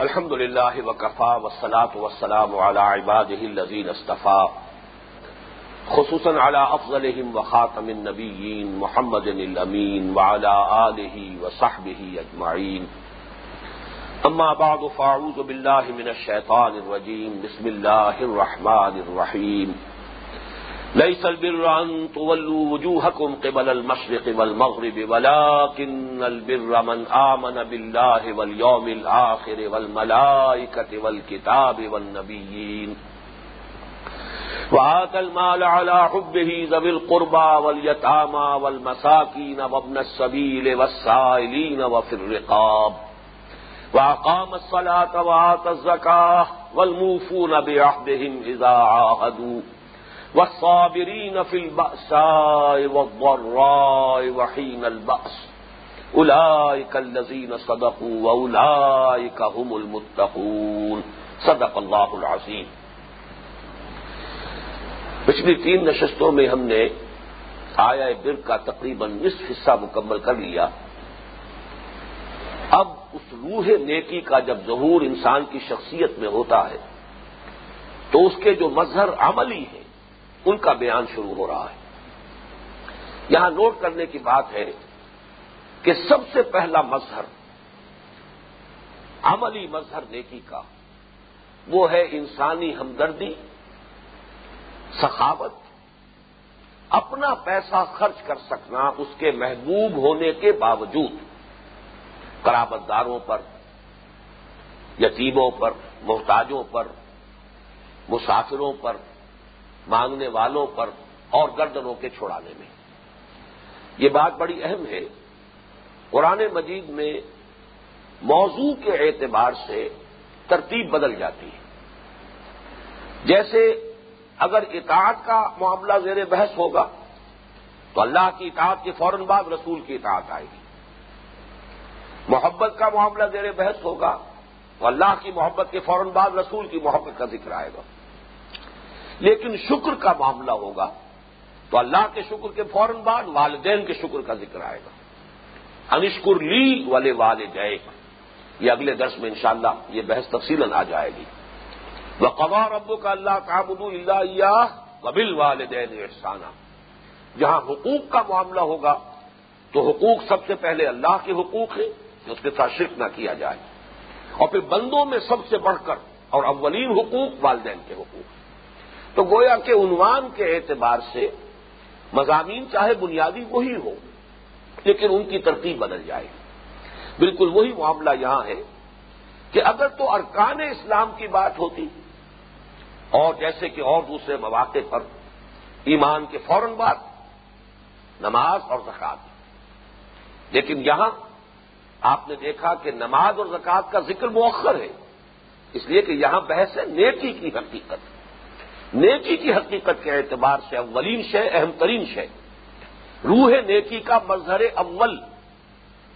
الحمد لله وكفى والصلاة والسلام على عباده الذين اصطفى خصوصا على أفضلهم وخاتم النبيين محمد الأمين وعلى آله وصحبه أجمعين أما بعد فأعوذ بالله من الشيطان الرجيم بسم الله الرحمن الرحيم ليس البر أن تولوا وجوهكم قبل المشرق والمغرب، ولكن البر من آمن بالله واليوم الآخر والملائكة والكتاب والنبيين. وآت المال على حبه ذوي القربى واليتامى والمساكين وابن السبيل والسائلين وفي الرقاب. وأقام الصلاة وآت الزكاة والموفون بعهدهم إذا عاهدوا. والصابرين في البأساء والضراء وحين البأس. أولئك الذين صدقوا وأولئك هم المتقون. صدق الله العظيم. پچھلی تین نشستوں میں ہم نے آیا بر کا تقریباً نصف حصہ مکمل کر لیا. اب اس روح نیکی کا جب ظہور انسان کی شخصیت میں ہوتا ہے، تو اس کے جو مظہر عملی ہیں ان کا بیان شروع ہو رہا ہے۔ یہاں نوٹ کرنے کی بات ہے کہ سب سے پہلا مظہر، عملی مظہر نیکی کا، وہ ہے انسانی ہمدردی، سخاوت، اپنا پیسہ خرچ کر سکنا اس کے محبوب ہونے کے باوجود، قرابت داروں پر، یتیموں پر، محتاجوں پر، مسافروں پر مانگنے والوں پر اور گردنوں کے چھوڑانے میں۔ یہ بات بڑی اہم ہے۔ قرآن مجید میں موضوع کے اعتبار سے ترتیب بدل جاتی ہے۔ جیسے اگر اطاعت کا معاملہ زیر بحث ہوگا، تو اللہ کی اطاعت کے فوراً بعد رسول کی اطاعت آئے گی۔ محبت کا معاملہ زیر بحث ہوگا، تو اللہ کی محبت کے فوراً بعد رسول کی محبت کا ذکر آئے گا۔ لیکن شکر کا معاملہ ہوگا تو اللہ کے شکر کے فوراً بعد والدین کے شکر کا ذکر آئے گا۔ انشکر لی والے والد یہ اگلے درس میں انشاءاللہ یہ بحث تفصیل آ جائے گی۔ وہ قبار ابو کا اللہ تعبد اللہ قبل والدین احسانہ جہاں حقوق کا معاملہ ہوگا، تو حقوق سب سے پہلے اللہ کے حقوق ہیں کہ اس کے ساتھ شرک نہ کیا جائے۔ اور پھر بندوں میں سب سے بڑھ کر اور اولین حقوق والدین کے حقوق۔ تو گویا کے عنوان کے اعتبار سے مضامین چاہے بنیادی وہی ہو، لیکن ان کی ترتیب بدل جائے۔ بالکل وہی معاملہ یہاں ہے کہ اگر تو ارکان اسلام کی بات ہوتی، اور جیسے کہ اور دوسرے مواقع پر ایمان کے فوراً بعد نماز اور زکات لیکن یہاں آپ نے دیکھا کہ نماز اور زکات کا ذکر مؤخر ہے، اس لیے کہ یہاں بحث ہے نیکی کی حقیقت۔ نیکی کی حقیقت کے اعتبار سے اولین شے، اہم ترین شے۔ روح نیکی کا مظہر اول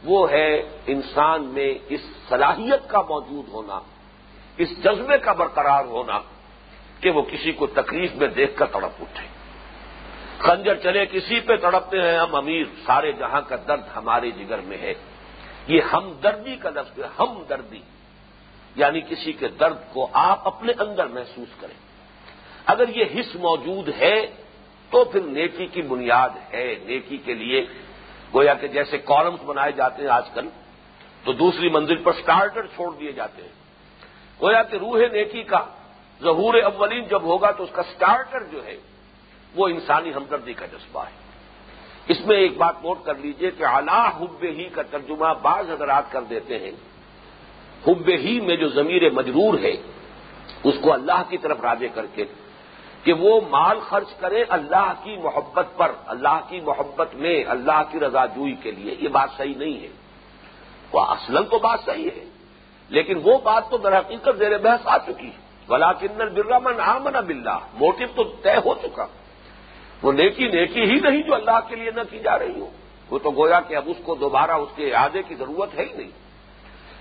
وہ ہے انسان میں اس صلاحیت کا موجود ہونا، اس جذبے کا برقرار ہونا کہ وہ کسی کو تکلیف میں دیکھ کر تڑپ اٹھے۔ خنجر چلے کسی پہ تڑپتے ہیں، ہم امیر، سارے جہاں کا درد ہمارے جگر میں ہے۔ یہ ہمدردی کا لفظ ہے، ہمدردی یعنی کسی کے درد کو آپ اپنے اندر محسوس کریں۔ اگر یہ حص موجود ہے تو پھر نیکی کی بنیاد ہے، نیکی کے لیے گویا کہ جیسے کالمس بنائے جاتے ہیں آج کل، تو دوسری منزل پر سٹارٹر چھوڑ دیے جاتے ہیں۔ گویا کہ روح نیکی کا ظہور اولین جب ہوگا تو اس کا سٹارٹر جو ہے، وہ انسانی ہمدردی کا جذبہ ہے۔ اس میں ایک بات نوٹ کر لیجیے کہ اعلی حب ہی کا ترجمہ بعض حضرات کر دیتے ہیں۔ حب ہی میں جو ضمیر مجرور ہے، اس کو اللہ کی طرف راجے کر کے کہ وہ مال خرچ کرے اللہ کی محبت پر، اللہ کی محبت میں، اللہ کی رضا جوئی کے لیے۔ یہ بات صحیح نہیں ہے۔ وہ اصل تو بات صحیح ہے، لیکن وہ بات تو در حقیقت زیر بحث آ چکی ہے۔ بلا کنر برا من آمن بلّہ موٹو تو طے ہو چکا۔ وہ نیکی نیکی ہی نہیں جو اللہ کے لیے نہ کی جا رہی ہو۔ وہ تو گویا کہ اب اس کو دوبارہ اس کے اعادے کی ضرورت ہے ہی نہیں۔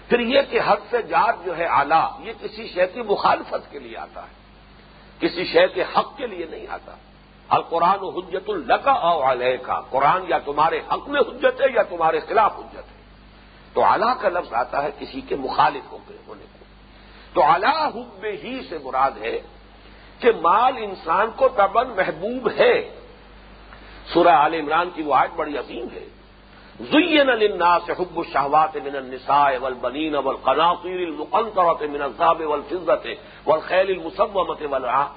پھر یہ کہ حد سے جات جو ہے آلہ، یہ کسی شے کی مخالفت کے لیے آتا ہے۔ کسی شے کے حق کے لیے نہیں آتا۔ القرآن و حجت القا علیہ کا قرآن یا تمہارے حق میں حجت ہے یا تمہارے خلاف حجت ہے۔ تو اعلیٰ کا لفظ آتا ہے کسی کے مخالف ہو کے ہونے کو۔ تو اللہ حب ہی سے مراد ہے کہ مال انسان کو تبن محبوب ہے۔ سورہ عال عمران کی وہ آج بڑی عظیم ہے۔ زین للناس حب الشہوات من النساء والبنین والقناطیر المقنطرة من الذهب والفضة والخیل المصومة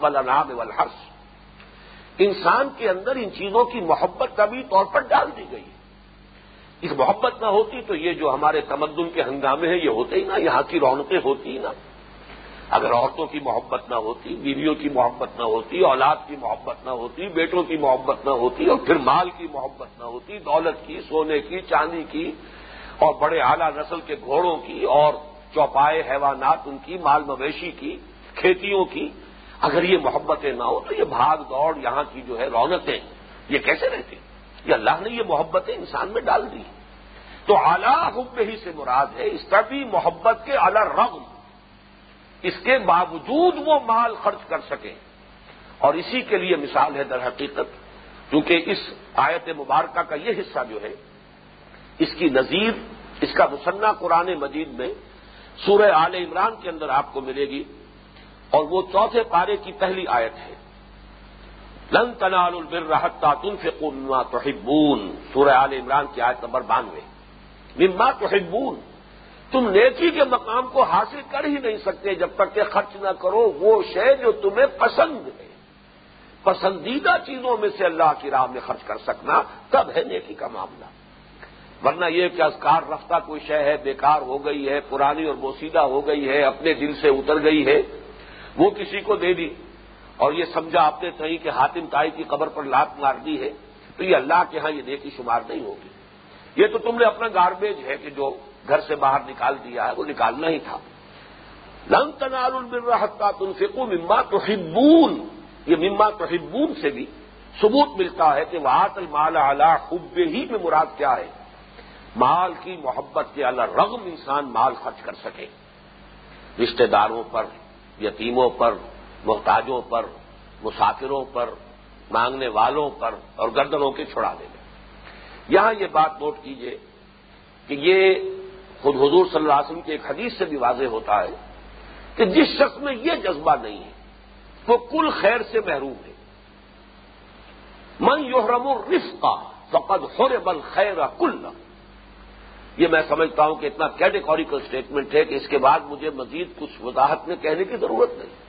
والانعام والحرس انسان کے اندر ان چیزوں کی محبت طبی طور پر ڈال دی گئی اس محبت نہ ہوتی تو یہ جو ہمارے تمدن کے ہنگامے ہیں، یہ ہوتے ہی نا یہاں کی رونقیں ہوتی ہی نا اگر عورتوں کی محبت نہ ہوتی، بیویوں کی محبت نہ ہوتی، اولاد کی محبت نہ ہوتی، بیٹوں کی محبت نہ ہوتی، اور پھر مال کی محبت نہ ہوتی، دولت کی، سونے کی، چاندی کی، اور بڑے اعلیٰ نسل کے گھوڑوں کی، اور چوپائے حیوانات ان کی، مال مویشی کی، کھیتیوں کی، اگر یہ محبتیں نہ ہو تو یہ بھاگ دوڑ یہاں کی جو ہے رونقیں، یہ کیسے رہتی؟ یہ اللہ نے یہ محبتیں انسان میں ڈال دی۔ تو اعلیٰ حب ہی سے مراد ہے، اس طبی محبت کے اعلی رغم اس کے باوجود وہ مال خرچ کر سکیں۔ اور اسی کے لیے مثال ہے در حقیقت کیونکہ اس آیت مبارکہ کا یہ حصہ جو ہے، اس کی نظیر، اس کا مصنح قرآن مجید میں سورہ آل عمران کے اندر آپ کو ملے گی۔ اور وہ چوتھے پارے کی پہلی آیت ہے۔ لن تنال البر رحتا تنفقما توحبون سورہ آل عمران کی آیت نمبر بانوے۔ مما توحبون تم نیکی کے مقام کو حاصل کر ہی نہیں سکتے جب تک کہ خرچ نہ کرو وہ شے جو تمہیں پسند ہے۔ پسندیدہ چیزوں میں سے اللہ کی راہ میں خرچ کر سکنا تب ہے نیکی کا معاملہ۔ ورنہ یہ کہ ازکار رفتہ کوئی شے ہے، بیکار ہو گئی ہے، پرانی اور بوسیدہ ہو گئی ہے، اپنے دل سے اتر گئی ہے، وہ کسی کو دے دی۔ اور یہ سمجھا آپ نے کہیں کہ حاتم تائی کی قبر پر لات مار دی ہے، تو یہ اللہ کے ہاں یہ نیکی شمار نہیں ہوگی۔ یہ تو تم نے اپنا گاربیج ہے کہ جو گھر سے باہر نکال دیا ہے، وہ نکالنا ہی تھا۔ لن تنال البرحتا تم فکو مما تو یہ مما تو سے بھی ثبوت ملتا ہے کہ وہاں المال اعلی خوب ہی میں مراد کیا ہے۔ مال کی محبت کے اللہ رغم انسان مال خرچ کر سکے۔ رشتہ داروں پر، یتیموں پر، محتاجوں پر، مسافروں پر، مانگنے والوں پر اور گردنوں کے چھڑانے میں یہاں یہ بات نوٹ کیجیے کہ یہ خود حضور صلی اللہ علیہ وسلم کی ایک حدیث سے بھی واضح ہوتا ہے کہ جس شخص میں یہ جذبہ نہیں ہے، وہ کل خیر سے محروم ہے۔ من یحرم الرف کا فقد خور بل خیر کل یہ میں سمجھتا ہوں کہ اتنا کیٹیگوریکل اسٹیٹمنٹ ہے کہ اس کے بعد مجھے مزید کچھ وضاحت میں کہنے کی ضرورت نہیں۔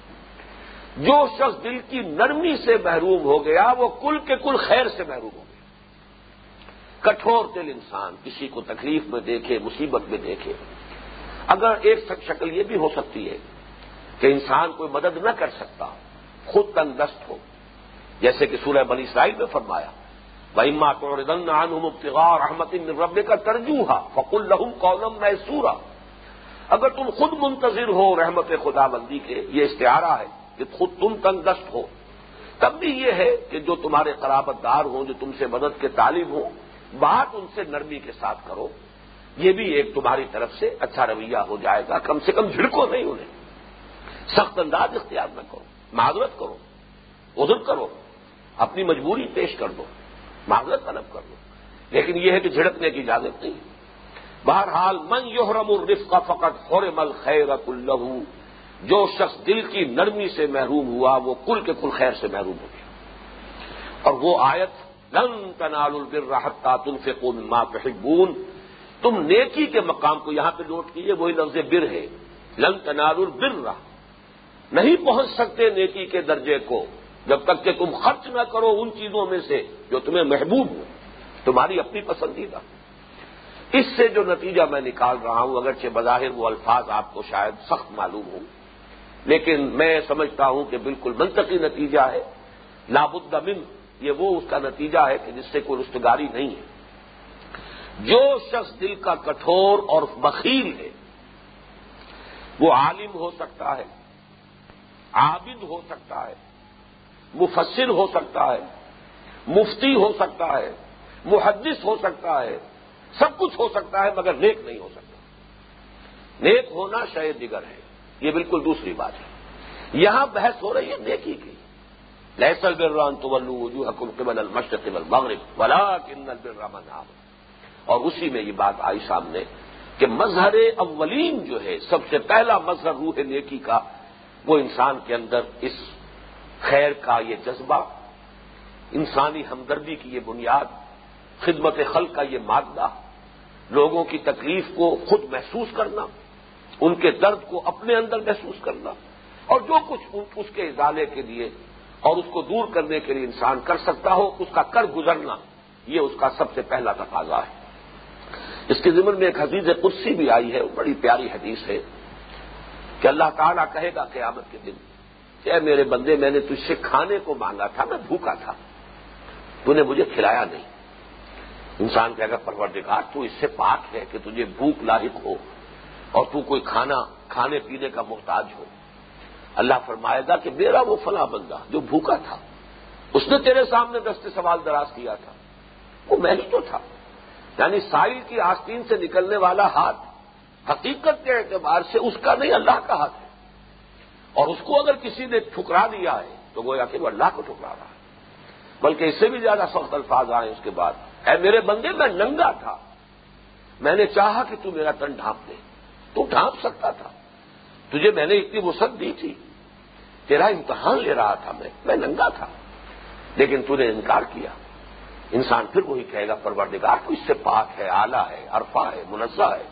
جو شخص دل کی نرمی سے محروم ہو گیا، وہ کل کے کل خیر سے محروم ہو کٹھور دل انسان کسی کو تکلیف میں دیکھے، مصیبت میں دیکھے۔ اگر ایک شکل یہ بھی ہو سکتی ہے کہ انسان کوئی مدد نہ کر سکتا، خود تنگ دست ہو۔ جیسے کہ سورہ بنی اسرائیل میں فرمایا وہیما کو ردن مفتغار احمد رب کا ترجوہ فق الحم کولم میں اگر تم خود منتظر ہو رحمت خدا بندی کے، یہ اشتہارہ ہے کہ خود تم تنگ دست ہو۔ تب بھی یہ ہے کہ جو تمہارے قرابت دار ہوں، جو تم سے مدد کے طالب ہوں بات ان سے نرمی کے ساتھ کرو، یہ بھی ایک تمہاری طرف سے اچھا رویہ ہو جائے گا، کم سے کم جھڑکو نہیں انہیں۔ سخت انداز اختیار نہ کرو، معذرت کرو ادھر کرو، اپنی مجبوری پیش کر دو، معذرت طلب کر دو۔ لیکن یہ ہے کہ جھڑکنے کی اجازت نہیں۔ بہرحال، من یحرم الرف کا فقط خور مل خیر اللہ جو شخص دل کی نرمی سے محروم ہوا، وہ کل کے کل خیر سے محروم ہو گیا۔ اور وہ آیت لن تنال البر حتى تنفقوا مما تحبون۔ تم نیکی کے مقام کو یہاں پہ نوٹ کیجیے وہی لفظ بر ہے۔ لن تنال البر۔ نہیں پہنچ سکتے نیکی کے درجے کو، جب تک کہ تم خرچ نہ کرو ان چیزوں میں سے جو تمہیں محبوب ہو تمہاری اپنی پسندیدہ۔ اس سے جو نتیجہ میں نکال رہا ہوں، اگرچہ بظاہر وہ الفاظ آپ کو شاید سخت معلوم ہوں، لیکن میں سمجھتا ہوں کہ بالکل منطقی نتیجہ ہے۔ لابد من یہ وہ اس کا نتیجہ ہے کہ جس سے کوئی رشتگاری نہیں ہے۔ جو شخص دل کا کٹھور اور بخیل ہے، وہ عالم ہو سکتا ہے، عابد ہو سکتا ہے، مفسر ہو سکتا ہے، مفتی ہو سکتا ہے، محدث ہو سکتا ہے، سب کچھ ہو سکتا ہے، مگر نیک نہیں ہو سکتا۔ نیک ہونا شاید دیگر ہے، یہ بالکل دوسری بات ہے۔ یہاں بحث ہو رہی ہے نیکی کی۔ لہسل بران تو وجوہ قبل المشرق والمغرب ولا کن البر من اور اسی میں یہ بات آئی سامنے کہ مظہر اولین جو ہے، سب سے پہلا مظہر روح نیکی کا، وہ انسان کے اندر اس خیر کا یہ جذبہ، انسانی ہمدردی کی یہ بنیاد، خدمت خلق کا یہ مادہ، لوگوں کی تکلیف کو خود محسوس کرنا، ان کے درد کو اپنے اندر محسوس کرنا، اور جو کچھ اس کے ازالے کے لیے اور اس کو دور کرنے کے لیے انسان کر سکتا ہو، اس کا کر گزرنا، یہ اس کا سب سے پہلا تقاضا ہے۔ اس کے ذمن میں ایک حدیث قدسی بھی آئی ہے بڑی پیاری حدیث ہے کہ اللہ تعالیٰ کہے گا قیامت کے دن کہ میرے بندے، میں نے تجھ سے کھانے کو مانگا تھا، میں بھوکا تھا، تو نے مجھے کھلایا نہیں۔ انسان کہے گا، پروردگار، تو اس سے پاک ہے کہ تجھے بھوک لاحق ہو اور تو کوئی کھانا، کھانے پینے کا محتاج ہو۔ اللہ فرمائے گا کہ میرا وہ فلاں بندہ جو بھوکا تھا، اس نے تیرے سامنے دستے سوال دراز کیا تھا۔ وہ میں ہی تو تھا۔ یعنی سائل کی آستین سے نکلنے والا ہاتھ حقیقت کے اعتبار سے اس کا نہیں، اللہ کا ہاتھ ہے۔ اور اس کو اگر کسی نے ٹھکرا دیا ہے، تو گویا کہ وہ اللہ کو ٹھکرا رہا ہے۔ بلکہ اس سے بھی زیادہ سخت الفاظ آئے اس کے بعد۔ اے میرے بندے، میں ننگا تھا۔ میں نے چاہا کہ تو میرا تن ڈھانپ دے تو ڈھانپ سکتا تھا۔ تجھے میں نے اتنی وسعت دی تھی۔ تیرا امتحان لے رہا تھا میں میں ننگا تھا۔ لیکن تو نے انکار کیا۔ انسان پھر وہی کہے گا، پروردگار تو اس سے پاک ہے آلہ ہے عرفا ہے، منزہ ہے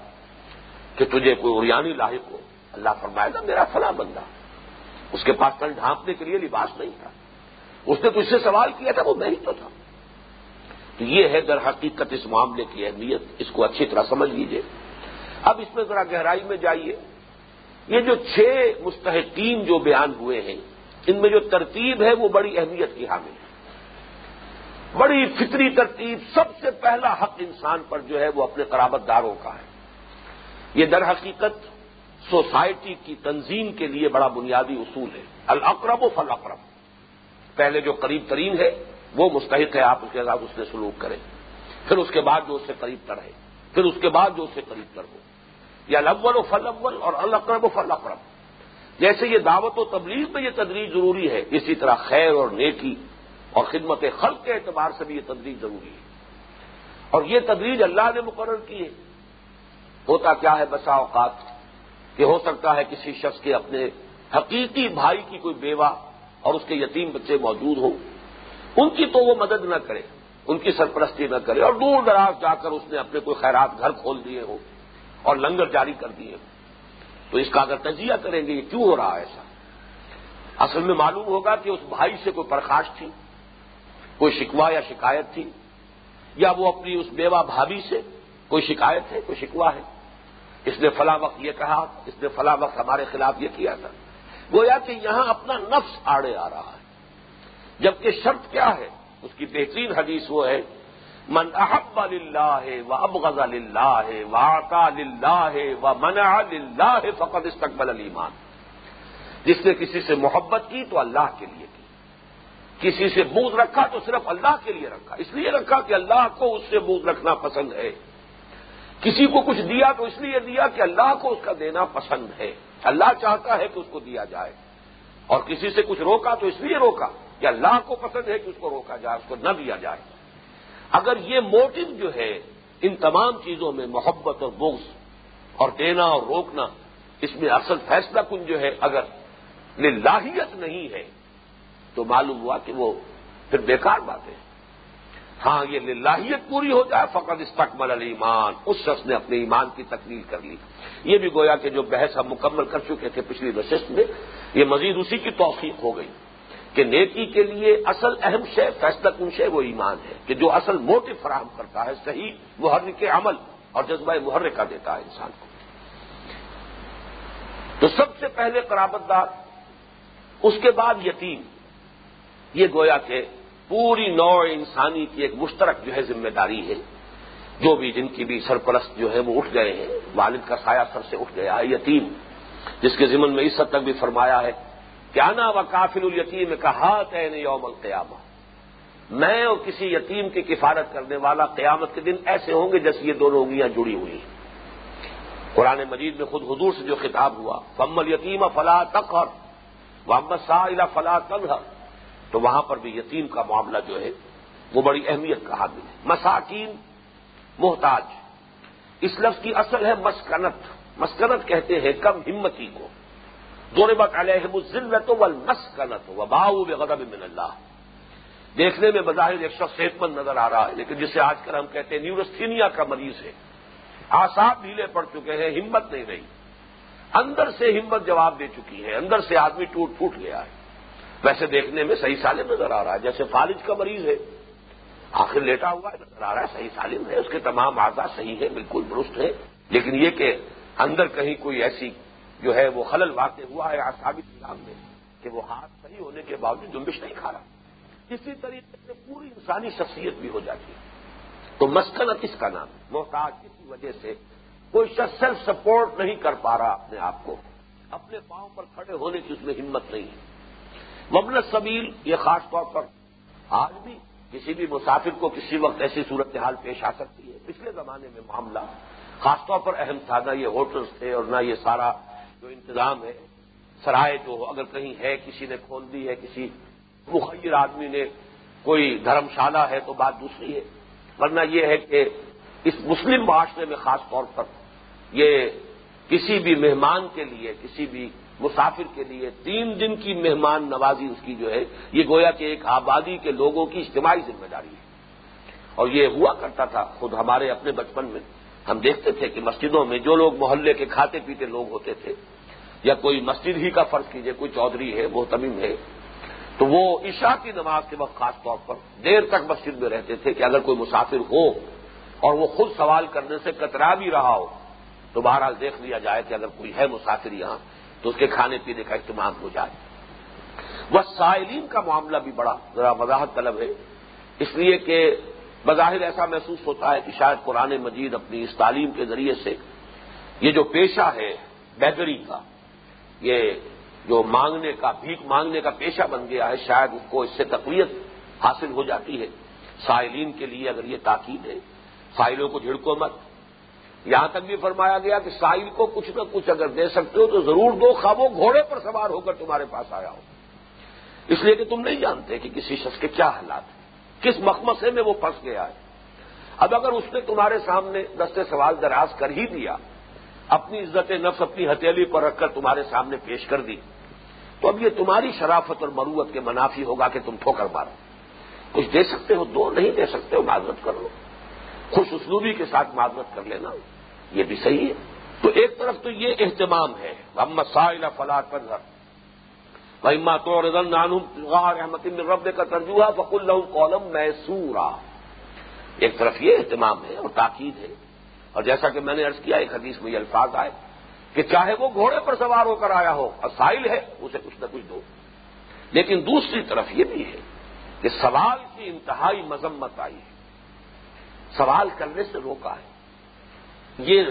کہ تجھے کوئی اریانی لاحق ہو۔ اللہ فرمائے گا، میرا فلاں بندہ۔ اس کے پاس تن ڈھانپنے کے لیے لباس نہیں تھا۔ اس نے تجھ سے سوال کیا تھا، وہ میں ہی تو تھا۔ تو یہ ہے در حقیقت اس معاملے کی اہمیت۔ اس کو اچھی طرح سمجھ لیجیے اب اس میں ذرا گہرائی میں جائیے۔ یہ جو چھ مستحقین جو بیان ہوئے ہیں، ان میں جو ترتیب ہے وہ بڑی اہمیت کی حامل ہے۔ بڑی فطری ترتیب، سب سے پہلا حق انسان پر جو ہے وہ اپنے قرابت داروں کا ہے۔ یہ در حقیقت سوسائٹی کی تنظیم کے لیے بڑا بنیادی اصول ہے۔ الاقرب و فل اقرب پہلے جو قریب ترین ہے، وہ مستحق ہے، آپ اس کے ساتھ اس سے سلوک کریں۔ پھر اس کے بعد جو اس سے قریب تر ہے۔ پھر اس کے بعد جو اس سے قریب تر ہو۔ یا لول و فل اول اور القرب و فل اقرب جیسے یہ دعوت و تبلیغ میں یہ تدریج ضروری ہے، اسی طرح خیر اور نیکی اور خدمت خلق کے اعتبار سے بھی یہ تدریج ضروری ہے۔ اور یہ تدریج اللہ نے مقرر کی ہے۔ ہوتا کیا ہے بسا اوقات؟ کہ ہو سکتا ہے کسی شخص کے اپنے حقیقی بھائی کی کوئی بیوہ اور اس کے یتیم بچے موجود ہوں۔ ان کی تو وہ مدد نہ کرے، ان کی سرپرستی نہ کرے اور دور دراز جا کر اس نے اپنے کوئی خیرات گھر کھول دیے ہوں۔ اور لنگر جاری کر دیے۔ تو اس کا اگر تجزیہ کریں گے، یہ کیوں ہو رہا ہے ایسا؟ اصل میں معلوم ہوگا کہ اس بھائی سے کوئی پرخاش تھی، کوئی شکوا یا شکایت تھی، یا وہ اپنی اس بیوہ بھابھی سے کوئی شکایت ہے، کوئی شکوا ہے۔ اس نے فلاں وقت یہ کہا، اس نے فلاں وقت ہمارے خلاف یہ کیا تھا۔ گویا کہ یہاں اپنا نفس آڑے آ رہا ہے۔ جبکہ شرط کیا ہے؟ اس کی بہترین حدیث وہ ہے من احب اللہ و ابغض اللہ ہے و آتا ہے و منع اللہ فقط استقبل المان جس نے کسی سے محبت کی تو اللہ کے لیے کی۔ کسی سے بوجھ رکھا تو صرف اللہ کے لیے رکھا۔ اس لیے رکھا کہ اللہ کو اس سے بوجھ رکھنا پسند ہے۔ کسی کو کچھ دیا تو اس لیے دیا کہ اللہ کو اس کا دینا پسند ہے۔ اللہ چاہتا ہے کہ اس کو دیا جائے۔ اور کسی سے کچھ روکا تو اس لیے روکا کہ اللہ کو پسند ہے کہ اس کو روکا جائے، اس کو نہ دیا جائے۔ اگر یہ موٹو جو ہے ان تمام چیزوں میں محبت اور بغض اور دینا اور روکنا اس میں اصل فیصلہ کن جو ہے اگر لاہیت نہیں ہے تو معلوم ہوا کہ وہ پھر بیکار بات ہے۔ ہاں یہ للہیت پوری ہو جائے فقط استقبل المان اس شخص نے اپنے ایمان کی تکمیل کر لی۔ یہ بھی گویا کہ جو بحث ہم مکمل کر چکے تھے پچھلی نشست میں، یہ مزید اسی کی توفیق ہو گئی۔ کہ نیکی کے لیے اصل اہم شے، فیصلہ کن شے، وہ ایمان ہے کہ جو اصل موٹو فراہم کرتا ہے، صحیح محرک کے عمل اور جذبہ محرک کا دیتا ہے انسان کو۔ تو سب سے پہلے قرابت دار، اس کے بعد یتیم، یہ گویا کہ پوری نوع انسانی کی ایک مشترک جو ہے ذمہ داری ہے۔ جو بھی جن کی بھی سرپرست جو ہے وہ اٹھ گئے ہیں، والد کا سایہ سر سے اٹھ گیا ہے، یتیم، جس کے ذمن میں اس حد تک بھی فرمایا ہے۔ کہ آنا و کافل الیتیم کہا تین یوم القیامہ۔ میں اور کسی یتیم کی کفارت کرنے والا قیامت کے دن ایسے ہوں گے جیسے یہ دونوں انگلیاں جڑی ہوئی ہیں۔ قرآن مجید میں خود حضور سے جو خطاب ہوا فمل یتیم فلاح تخر محمد سا فلاح تنہر تو وہاں پر بھی یتیم کا معاملہ جو ہے، وہ بڑی اہمیت کا حامل ہے۔ مساکین محتاج۔ اس لفظ کی اصل ہے مسکنت۔ مسکنت کہتے ہیں کم ہمتی کو۔ دونوں بات علیہ ذلت و مسکنت من اللہ۔ دیکھنے میں بظاہر ایک شخص صحت مند نظر آ رہا ہے، لیکن جسے آج کل ہم کہتے ہیں نیورستھینیا کا مریض ہے۔ آساب ڈھیلے پڑ چکے ہیں، ہمت نہیں رہی۔ اندر سے ہمت جواب دے چکی ہے، اندر سے آدمی ٹوٹ پھوٹ گیا ہے۔ ویسے دیکھنے میں صحیح سالم نظر آ رہا ہے، جیسے فالج کا مریض ہے۔ آخر لیٹا ہوا ہے، نظر آ رہا ہے، صحیح سالم ہے۔ اس کے تمام آزاد صحیح ہے بالکل درست ہے لیکن یہ کہ اندر کہیں کوئی ایسی جو ہے وہ خلل واقع ہوا ہے آسابی نظام میں کہ وہ ہاتھ صحیح ہونے کے باوجود جنبش نہیں کھا رہا۔ اسی طریقے سے پوری انسانی شخصیت بھی ہو جاتی ہے۔ تو مسکنت اس کا نام محتاج کسی وجہ سے کوئی شخص سیلف سپورٹ نہیں کر پا رہا اپنے آپ کو۔ اپنے پاؤں پر کھڑے ہونے کی اس میں ہمت نہیں ہے۔ مبن سبیل یہ خاص طور پر آج بھی کسی بھی مسافر کو کسی وقت ایسی صورتحال پیش آ سکتی ہے۔ پچھلے زمانے میں معاملہ خاص طور پر اہم تھا، نہ یہ ہوٹلس تھے اور نہ یہ سارا جو انتظام ہے، سرائے جو اگر کہیں ہے، کسی نے کھول دی ہے، کسی مخیر آدمی نے کوئی دھرم شالہ ہے تو بات دوسری ہے۔ ورنہ یہ ہے کہ اس مسلم معاشرے میں خاص طور پر یہ کسی بھی مہمان کے لیے، کسی بھی مسافر کے لیے تین دن کی مہمان نوازی اس کی جو ہے، یہ گویا کہ ایک آبادی کے لوگوں کی اجتماعی ذمہ داری ہے۔ اور یہ ہوا کرتا تھا خود ہمارے اپنے بچپن میں۔ ہم دیکھتے تھے کہ مسجدوں میں جو لوگ محلے کے کھاتے پیتے لوگ ہوتے تھے، یا کوئی مسجد ہی کا فرض کیجیے، کوئی چودھری ہے، وہ تمیم ہے، تو وہ عشاء کی نماز کے وقت خاص طور پر دیر تک مسجد میں رہتے تھے کہ اگر کوئی مسافر ہو اور وہ خود سوال کرنے سے کترا بھی رہا ہو، تو بہرحال دیکھ لیا جائے کہ اگر کوئی ہے مسافر یہاں، تو اس کے کھانے پینے کا اہتمام ہو جائے۔ وہ سائلین کا معاملہ بھی بڑا، ذرا وضاحت طلب ہے، اس لیے کہ بظاہر ایسا محسوس ہوتا ہے کہ شاید قرآن مجید اپنی اس تعلیم کے ذریعے سے یہ جو پیشہ ہے بیگری کا، یہ جو مانگنے کا، بھیک مانگنے کا پیشہ بن گیا ہے، شاید اس کو اس سے تقویت حاصل ہو جاتی ہے۔ سائلین کے لیے اگر یہ تاکید ہے، سائلوں کو جھڑکو مت۔ یہاں تک بھی فرمایا گیا کہ سائل کو کچھ نہ کچھ اگر دے سکتے ہو تو ضرور دو خوابوں گھوڑے پر سوار ہو کر تمہارے پاس آیا ہو۔ اس لیے کہ تم نہیں جانتے کہ کسی شخص کے کیا حالات ہیں۔ کس مخمسے میں وہ پھنس گیا ہے۔ اب اگر اس نے تمہارے سامنے دستے سوال دراز کر ہی دیا، اپنی عزت نفس اپنی ہتھیلی پر رکھ کر تمہارے سامنے پیش کر دی، تو اب یہ تمہاری شرافت اور مروت کے منافی ہوگا کہ تم ٹھوکر مارو۔ کچھ دے سکتے ہو، دو نہیں دے سکتے ہو، معذرت کر لو۔ خوش اسلوبی کے ساتھ معذرت کر لینا، یہ بھی صحیح ہے۔ تو ایک طرف تو یہ اہتمام ہے محمد سائلہ فلاح کنظر بہما تو رضن احمد رب کا ترجمہ فق اللہ کولم میسورا ایک طرف یہ اہتمام ہے اور تاکید ہے اور جیسا کہ میں نے ارض کیا، ایک حدیث میں یہ الفاظ آئے کہ چاہے وہ گھوڑے پر سوار ہو کر آیا ہو اور سائل ہے، اسے کچھ نہ کچھ دو۔ لیکن دوسری طرف یہ بھی ہے کہ سوال کی انتہائی مذمت آئی ہے۔ سوال کرنے سے روکا ہے۔ یہ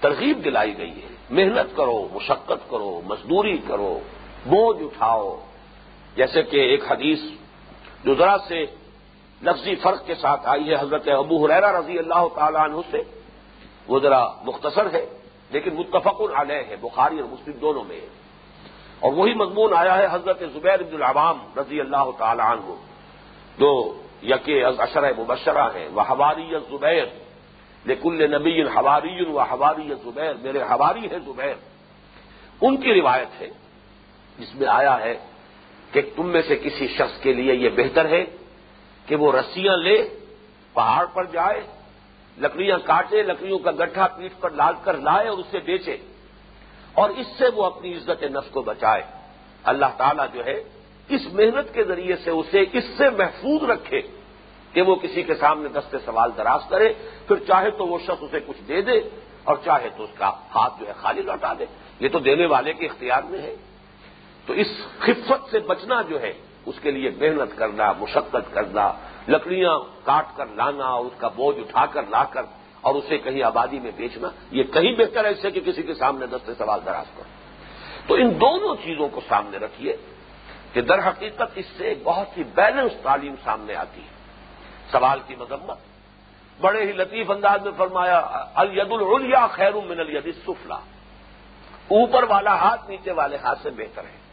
ترغیب دلائی گئی ہے۔ محنت کرو، مشقت کرو، مزدوری کرو بوجھ اٹھاؤ۔ جیسے کہ ایک حدیث جو ذرا سے لفظی فرق کے ساتھ آئی ہے، حضرت ابو حریرا رضی اللہ تعالیٰ عنہ سے۔ وہ ذرا مختصر ہے، لیکن متفق علیہ ہے، بخاری اور مسلم دونوں میں۔ ہے اور وہی مضمون آیا ہے حضرت زبیر عبد العوام رضی اللہ تعالیٰ عنہ، جو یقے اشر مبشرہ ہیں۔ وہ ہواری زبیر لیکل نبی ہواری و ہواری زبیر۔ میرے ہواری ہے زبیر۔ ان کی روایت ہے جس میں آیا ہے کہ تم میں سے کسی شخص کے لیے یہ بہتر ہے کہ وہ رسیاں لے، پہاڑ پر جائے، لکڑیاں کاٹے، لکڑیوں کا گٹھا پیٹ پر لال کر لائے اور اسے بیچے اور اس سے وہ اپنی عزت نفس کو بچائے۔ اللہ تعالیٰ جو ہے، اس محنت کے ذریعے سے اسے اس سے محفوظ رکھے کہ وہ کسی کے سامنے دستے سوال دراز کرے۔ پھر چاہے تو وہ شخص اسے کچھ دے دے اور چاہے تو اس کا ہاتھ جو ہے خالی لوٹا دے۔ یہ تو دینے والے کے اختیار میں ہے۔ تو اس خفت سے بچنا جو ہے، اس کے لیے محنت کرنا، مشقت کرنا، لکڑیاں کاٹ کر لانا، اور اس کا بوجھ اٹھا کر لا کر اور اسے کہیں آبادی میں بیچنا، یہ کہیں بہتر ہے اس سے کہ کسی کے سامنے دستے سوال دراز کرو۔ تو ان دونوں چیزوں کو سامنے رکھیے کہ در حقیقت اس سے بہت ہی بیلنس تعلیم سامنے آتی ہے۔ سوال کی مذمت۔ بڑے ہی لطیف انداز میں فرمایا الید العلیا خیر من الید السفلا اوپر والا ہاتھ نیچے والے ہاتھ سے بہتر ہے۔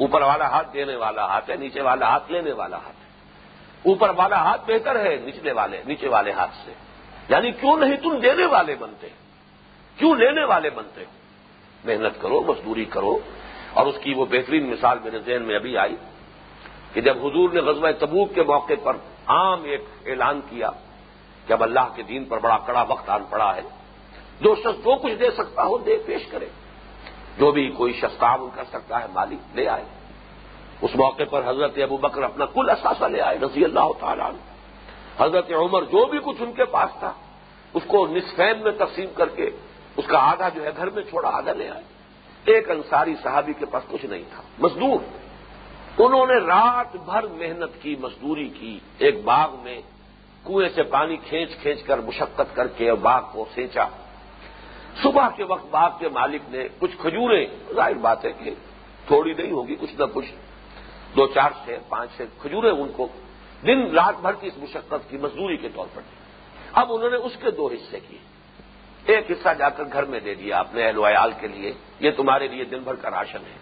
اوپر والا ہاتھ دینے والا ہاتھ ہے، نیچے والا ہاتھ لینے والا ہاتھ ہے۔ اوپر والا ہاتھ بہتر ہے نچلے والے، نیچے والے ہاتھ سے۔ یعنی کیوں نہیں تم دینے والے بنتے؟ کیوں لینے والے بنتے؟ ہو محنت کرو، مزدوری کرو۔ اور اس کی وہ بہترین مثال میرے ذہن میں ابھی آئی کہ جب حضور نے غزوہ تبوک کے موقع پر عام ایک اعلان کیا کہ اب اللہ کے دین پر بڑا کڑا وقت آن پڑا ہے، جو شخص جو کچھ دے سکتا ہو دے، پیش کرے۔ جو بھی کوئی شخص تعاون کر سکتا ہے، مالک لے آئے۔ اس موقع پر حضرت ابو بکر اپنا کل اثاثہ لے آئے، رضی اللہ تعالیٰ حضرت عمر جو بھی کچھ ان کے پاس تھا، اس کو نصفین میں تقسیم کر کے اس کا آدھا جو ہے گھر میں چھوڑا، آدھا لے آئے۔ ایک انصاری صحابی کے پاس کچھ نہیں تھا، مزدور۔ انہوں نے رات بھر محنت کی، مزدوری کی، ایک باغ میں کنویں سے پانی کھینچ کھینچ کر مشقت کر کے باغ کو سینچا۔ صبح کے وقت باغ کے مالک نے کچھ کھجوریں، ظاہر بات ہے کہ تھوڑی نہیں ہوگی، کچھ نہ کچھ، دو چار سے پانچ سے کھجوریں ان کو دن رات بھر کی اس مشقت کی مزدوری کے طور پر اب انہوں نے اس کے دو حصے کیے۔ ایک حصہ جا کر گھر میں دے دیا اپنے اہل ویال کے لیے۔ یہ تمہارے لیے دن بھر کا راشن ہے۔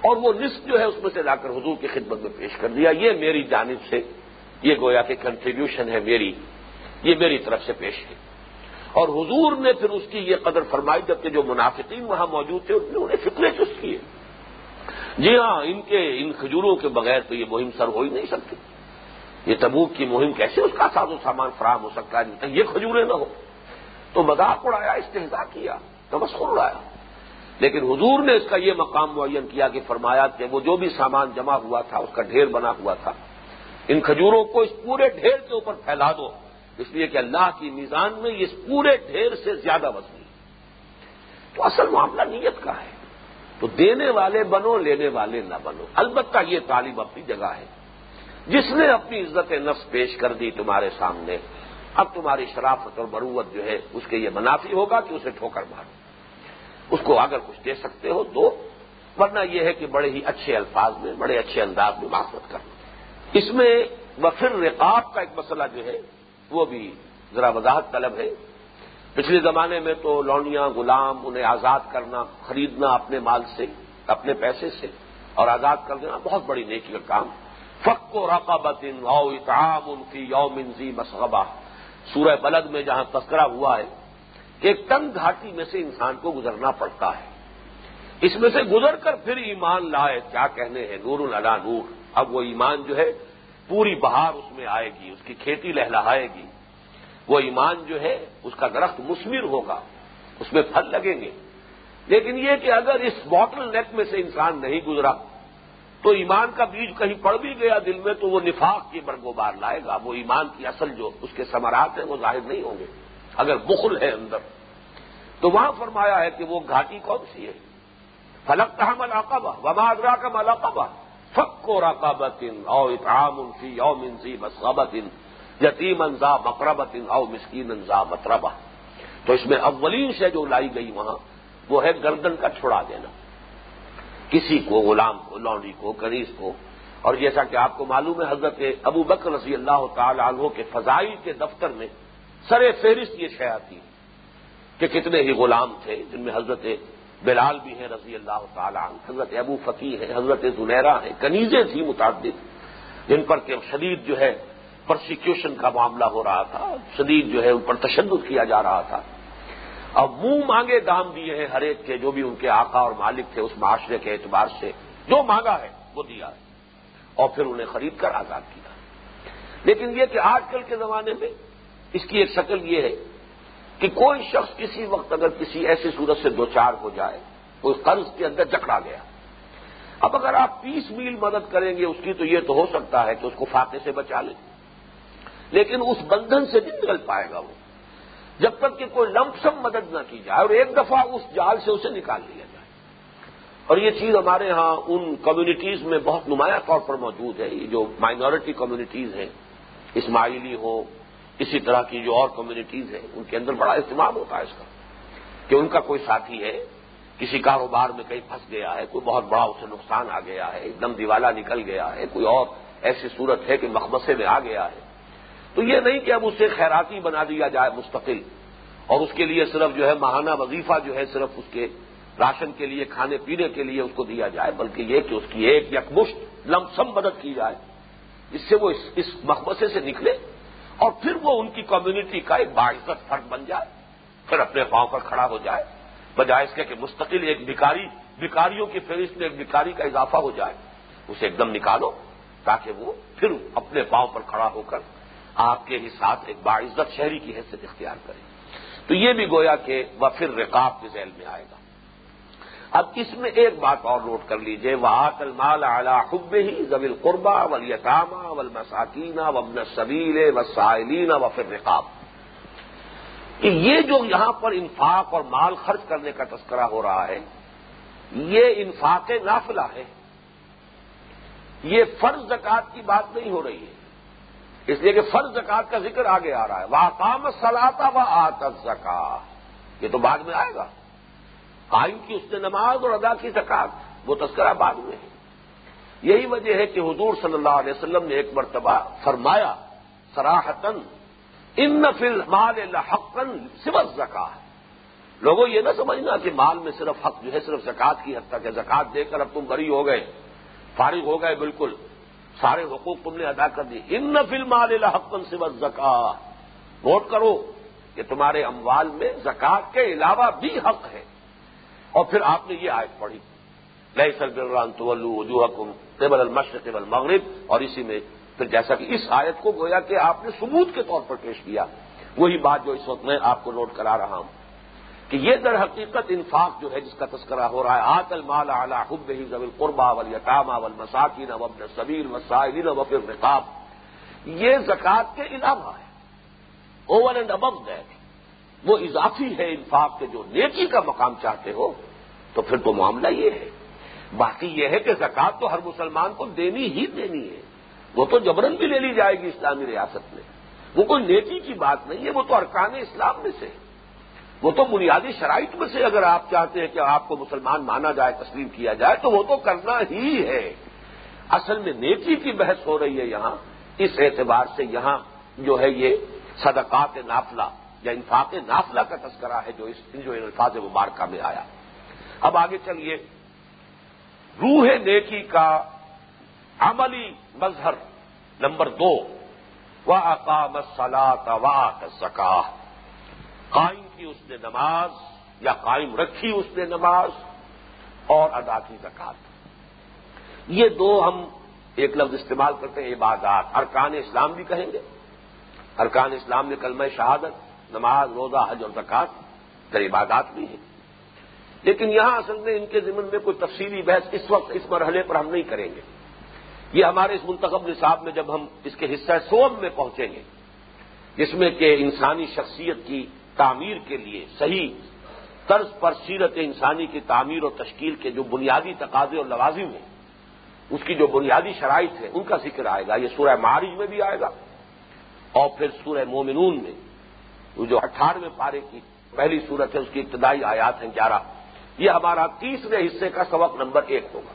اور وہ نصف جو ہے اس میں سے لا کر حضور کی خدمت میں پیش کر دیا۔ یہ میری جانب سے، یہ گویا کہ کنٹریبیوشن ہے میری، یہ میری طرف سے پیش ہے۔ اور حضور نے پھر اس کی یہ قدر فرمائی جبکہ جو منافقین وہاں موجود تھے، انہوں نے فکرے چست کیے؟ جی ہاں ان کے، ان کھجوروں کے بغیر تو یہ مہم سر ہو ہی نہیں سکتی۔ یہ تبوک کی مہم کیسے اس کا ساز و سامان فراہم ہو سکتا ہے؟ یہ کھجورے نہ ہو تو مذاق اڑایا استحضا کیا، تمسخر اڑایا۔ لیکن حضور نے اس کا یہ مقام معین کیا کہ فرمایا کہ وہ جو بھی سامان جمع ہوا تھا، اس کا ڈھیر بنا ہوا تھا۔ ان کھجوروں کو اس پورے ڈھیر کے اوپر پھیلا دو۔ اس لیے کہ اللہ کی میزان میں اس پورے ڈھیر سے زیادہ وزنی تو اصل معاملہ نیت کا ہے۔ تو دینے والے بنو، لینے والے نہ بنو۔ البتہ یہ تعلیم اپنی جگہ ہے۔ جس نے اپنی عزت نفس پیش کر دی تمہارے سامنے، اب تمہاری شرافت اور بروت جو ہے، اس کے یہ منافی ہوگا کہ اسے ٹھوکر مارو۔ اس کو اگر کچھ دے سکتے ہو تو ورنہ یہ ہے کہ بڑے ہی اچھے الفاظ میں، بڑے اچھے انداز میں معافت کرنا اس میں وفر رقاب کا ایک مسئلہ جو ہے وہ بھی ذرا وضاحت طلب ہے۔ پچھلے زمانے میں تو لونیاں غلام، انہیں آزاد کرنا، خریدنا اپنے مال سے، اپنے پیسے سے اور آزاد کر دینا بہت بڑی نیکی کا کام۔ فق و رقابت او اطعام ان کی یومنزی مسغبہ سورہ بلد میں جہاں تذکرہ ہوا ہے کہ ایک تنگ گھاٹی میں سے انسان کو گزرنا پڑتا ہے۔ اس میں سے گزر کر پھر ایمان لائے۔ کیا کہنے ہیں؟ نور اللہ نور۔ اب وہ ایمان جو ہے پوری بہار اس میں آئے گی، اس کی کھیتی لہلہائے گی۔ وہ ایمان جو ہے، اس کا درخت مسمر ہوگا، اس میں پھل لگیں گے۔ لیکن یہ کہ اگر اس باٹل نیک میں سے انسان نہیں گزرا، تو ایمان کا بیج کہیں پڑ بھی گیا دل میں، تو وہ نفاق کی برگو بار لائے گا۔ وہ ایمان کی اصل جو اس کے سمراٹ ہیں، وہ ظاہر نہیں ہوں گے۔ اگر بخل ہے اندر۔ تو وہاں فرمایا ہے کہ وہ گھاٹی کون سی ہے؟ فلک کہاں ملاقہ وما ادرا کا ملاقہ فک و رقابت او اطعام فی یوم ذی مسغبت یتیم انزا مقربت او مسکین انزا مطربہ۔ تو اس میں اولین سے جو لائی گئی وہاں، وہ ہے گردن کا چھڑا دینا۔ کسی کو، غلام کو، لونڈی کو، کنیز کو۔ اور جیسا کہ آپ کو معلوم ہے، حضرت ابو بکر رضی اللہ تعالی عنہ کے فضائی کے دفتر میں سر فہرست یہ شے آتی کہ کتنے ہی غلام تھے، جن میں حضرت بلال بھی ہیں رضی اللہ تعالی عنہ۔ حضرت ابو فقی ہے حضرت زنیرا ہے کنیزیں تھیں متعدد، جن پر کہ شدید جو ہے پرسیکیوشن کا معاملہ ہو رہا تھا، شدید جو ہے ان پر تشدد کیا جا رہا تھا۔ اب منہ مانگے دام دیے ہیں ہر ایک کے، جو بھی ان کے آقا اور مالک تھے اس معاشرے کے اعتبار سے۔ جو مانگا ہے، وہ دیا ہے۔ اور پھر انہیں خرید کر آزاد کیا۔ لیکن یہ کہ آج کل کے زمانے میں اس کی ایک شکل یہ ہے کہ کوئی شخص کسی وقت اگر کسی ایسی صورت سے دو چار ہو جائے کوئی قرض کے اندر جکڑا گیا۔ اب اگر آپ تیس میل مدد کریں گے اس کی تو یہ تو ہو سکتا ہے کہ اس کو فاقے سے بچا لیں لیکن اس بندھن سے نہیں نکل پائے گا وہ۔ جب تک کہ کوئی لمپسم مدد نہ کی جائے اور ایک دفعہ اس جال سے اسے نکال لیا جائے۔ اور یہ چیز ہمارے ہاں ان کمیونٹیز میں بہت نمایاں طور پر موجود ہے۔ یہ جو مائنورٹی کمیونٹیز ہیں، اسماعیلی ہو اسی طرح کی جو اور کمیونٹیز ہیں، ان کے اندر بڑا استعمال ہوتا ہے اس کا کہ ان کا کوئی ساتھی ہے، کسی کاروبار میں کہیں پھنس گیا ہے، کوئی بہت بڑا اسے نقصان آ گیا ہے، ایک دم دیوالا نکل گیا ہے، کوئی اور ایسی صورت ہے کہ مقبصے میں آ گیا ہے۔ تو یہ نہیں کہ اب اسے خیراتی بنا دیا جائے مستقل اور اس کے لیے صرف جو ہے ماہانہ وظیفہ جو ہے صرف اس کے راشن کے لیے، کھانے پینے کے لیے اس کو دیا جائے، بلکہ یہ کہ اس کی ایک یکمشت لمسم مدد کی جائے۔ جس سے وہ اس مقبصے سے نکلے۔ اور پھر وہ ان کی کمیونٹی کا ایک باعزت فرد بن جائے، پھر اپنے پاؤں پر کھڑا ہو جائے، بجائے اس کے کہ مستقل ایک بھکاری، بھکاریوں کی فہرست میں ایک بھکاری کا اضافہ ہو جائے، اسے ایک دم نکالو تاکہ وہ پھر اپنے پاؤں پر کھڑا ہو کر آپ کے ہی ساتھ ایک باعزت شہری کی حیثیت اختیار کرے۔ تو یہ بھی گویا کہ وہ پھر رقاب کے ذیل میں آئے گا۔ اب اس میں ایک بات اور نوٹ کر لیجیے وہ آکل مال اعلی خب ہی زبل قربا ولیطامہ ول مساکینہ وبن صبیر و سائلین و رقاب کہ یہ جو یہاں پر انفاق اور مال خرچ کرنے کا تذکرہ ہو رہا ہے، یہ انفاق نافلہ ہے۔ یہ فرض زکات کی بات نہیں ہو رہی ہے۔ اس لیے کہ فرض زکات کا ذکر آگے آ رہا ہے۔ وہ کام سلاتا و آتا زکا یہ تو بعد میں آئے گا۔ قائم کی اس نے نماز اور ادا کی زکات وہ تذکرہ بعد میں ہے۔ یہی وجہ ہے کہ حضور صلی اللہ علیہ وسلم نے ایک مرتبہ فرمایا سراہتن ان فل مال حقن صرف زکا لوگوں، یہ نہ سمجھنا کہ مال میں صرف حق جو ہے، صرف زکات کی حد تک ہے۔ زکات دے کر اب تم بری ہو گئے، فارغ ہو گئے، بالکل۔ سارے حقوق تم نے ادا کر دی ان فل مال حقن صرف زکا نوٹ کرو کہ تمہارے اموال میں زکات کے علاوہ بھی حق ہے۔ اور پھر آپ نے یہ آیت پڑھی لیے سرگران طلو وجوہ کم ٹیبل المشر ٹیبل مغرب اور اسی میں پھر جیسا کہ اس آیت کو گویا کہ آپ نے ثبوت کے طور پر پیش کیا، وہی بات جو اس وقت میں آپ کو نوٹ کرا رہا ہوں کہ یہ در حقیقت انفاق جو ہے، جس کا تذکرہ ہو رہا ہے، آت المال اعلیٰ حب ہی زبل قربا ول یتامہ ول مساکین وبن صبیر وسائل و پھر نقاب یہ زکوٰۃ کے علاوہ ہے اوور اینڈ ابو دیٹ وہ اضافی ہے انفاق کے جو نیکی کا مقام چاہتے ہو تو پھر تو معاملہ یہ ہے۔ باقی یہ ہے کہ زکوٰۃ تو ہر مسلمان کو دینی ہی دینی ہے۔ وہ تو جبرن بھی لے لی جائے گی اسلامی ریاست میں۔ وہ کوئی نیکی کی بات نہیں ہے، وہ تو ارکان اسلام میں سے۔ وہ تو بنیادی شرائط میں سے اگر آپ چاہتے ہیں کہ آپ کو مسلمان مانا جائے، تسلیم کیا جائے، تو وہ تو کرنا ہی ہے۔ اصل میں نیکی کی بحث ہو رہی ہے یہاں۔ اس اعتبار سے یہاں جو ہے یہ صدقات نافلہ یا انفاق نافلہ کا تذکرہ ہے جو اس جو الفاظ مبارکہ میں آیا۔ اب آگے چلیے۔ روح نیکی کا عملی مظہر نمبر دو۔ و اقام سلاط و زکا قائم کی اس نے نماز یا قائم رکھی اس نے نماز اور ادا کی زکات یہ دو ہم ایک لفظ استعمال کرتے ہیں، عبادات۔ ارکان اسلام بھی کہیں گے۔ ارکان اسلام میں کلمہ شہادت، نماز، روزہ، حج اور زکات عبادات بھی ہیں۔ لیکن یہاں اصل میں ان کے ذمن میں کوئی تفصیلی بحث اس وقت اس مرحلے پر ہم نہیں کریں گے۔ یہ ہمارے اس منتخب نصاب میں جب ہم اس کے حصہ سوم میں پہنچیں گے، جس میں کہ انسانی شخصیت کی تعمیر کے لیے صحیح طرز پر سیرت انسانی کی تعمیر اور تشکیل کے جو بنیادی تقاضے اور لوازم ہیں، اس کی جو بنیادی شرائط ہے ان کا ذکر آئے گا۔ یہ سورہ معارج میں بھی آئے گا۔ اور پھر سورہ مومنون میں جو اٹھارہویں پارے کی پہلی صورت ہے، اس کی ابتدائی آیات ہیں گیارہ۔ یہ ہمارا تیسرے حصے کا سبق نمبر ایک ہوگا۔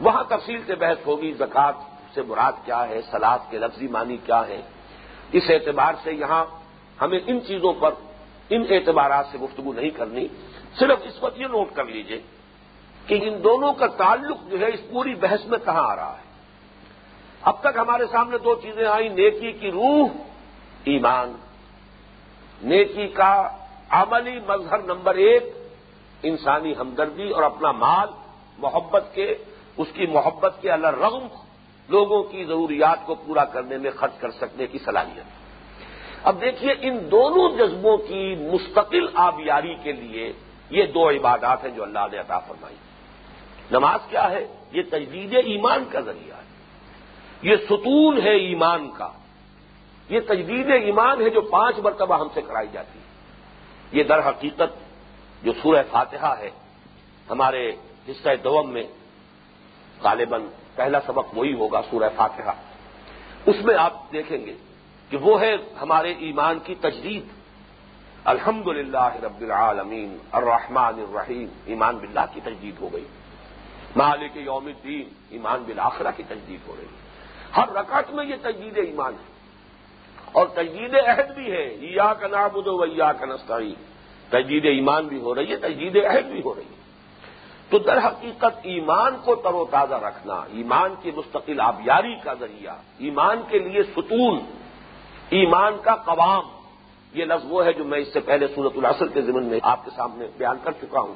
وہاں تفصیل سے بحث ہوگی زکوٰۃ سے مراد کیا ہے سلاد کے لفظی معنی کیا ہے اس اعتبار سے یہاں ہمیں ان چیزوں پر ان اعتبارات سے گفتگو نہیں کرنی۔ صرف اس وقت یہ نوٹ کر لیجیے کہ ان دونوں کا تعلق جو ہے اس پوری بحث میں کہاں آ رہا ہے۔ اب تک ہمارے سامنے دو چیزیں آئیں، نیکی کی روح، ایمان۔ نیکی کا عملی مظہر نمبر ایک انسانی ہمدردی اور اپنا مال، محبت کے، اس کی محبت کے اللہ رغم لوگوں کی ضروریات کو پورا کرنے میں خرچ کر سکنے کی صلاحیت۔ اب دیکھیے، ان دونوں جذبوں کی مستقل آبیاری کے لیے یہ دو عبادات ہیں جو اللہ نے عطا فرمائی۔ نماز کیا ہے؟ یہ تجدید ایمان کا ذریعہ ہے۔ یہ ستون ہے ایمان کا۔ یہ تجدید ایمان ہے جو پانچ مرتبہ ہم سے کرائی جاتی ہے۔ یہ در حقیقت جو سورہ فاتحہ ہے، ہمارے حصہ دوم میں غالباً پہلا سبق وہی ہوگا سورہ فاتحہ۔ اس میں آپ دیکھیں گے کہ وہ ہے ہمارے ایمان کی تجدید۔ الحمد للہ رب العالمین، الرحمن الرحیم، ایمان باللہ کی تجدید ہو گئی۔ مالک یوم الدین، ایمان بالآخرہ کی تجدید ہو رہی ہر رکعت میں یہ تجدید ایمان ہے۔ اور تجدید عہد بھی ہے یا کا نابود و یا کا نسطی تجدید ایمان بھی ہو رہی ہے، تجدید عہد بھی ہو رہی ہے۔ تو در حقیقت ایمان کو تر و تازہ رکھنا، ایمان کی مستقل آبیاری کا ذریعہ، ایمان کے لیے ستون، ایمان کا قوام، یہ لفظ وہ ہے جو میں اس سے پہلے صورت العصر کے ضمن میں آپ کے سامنے بیان کر چکا ہوں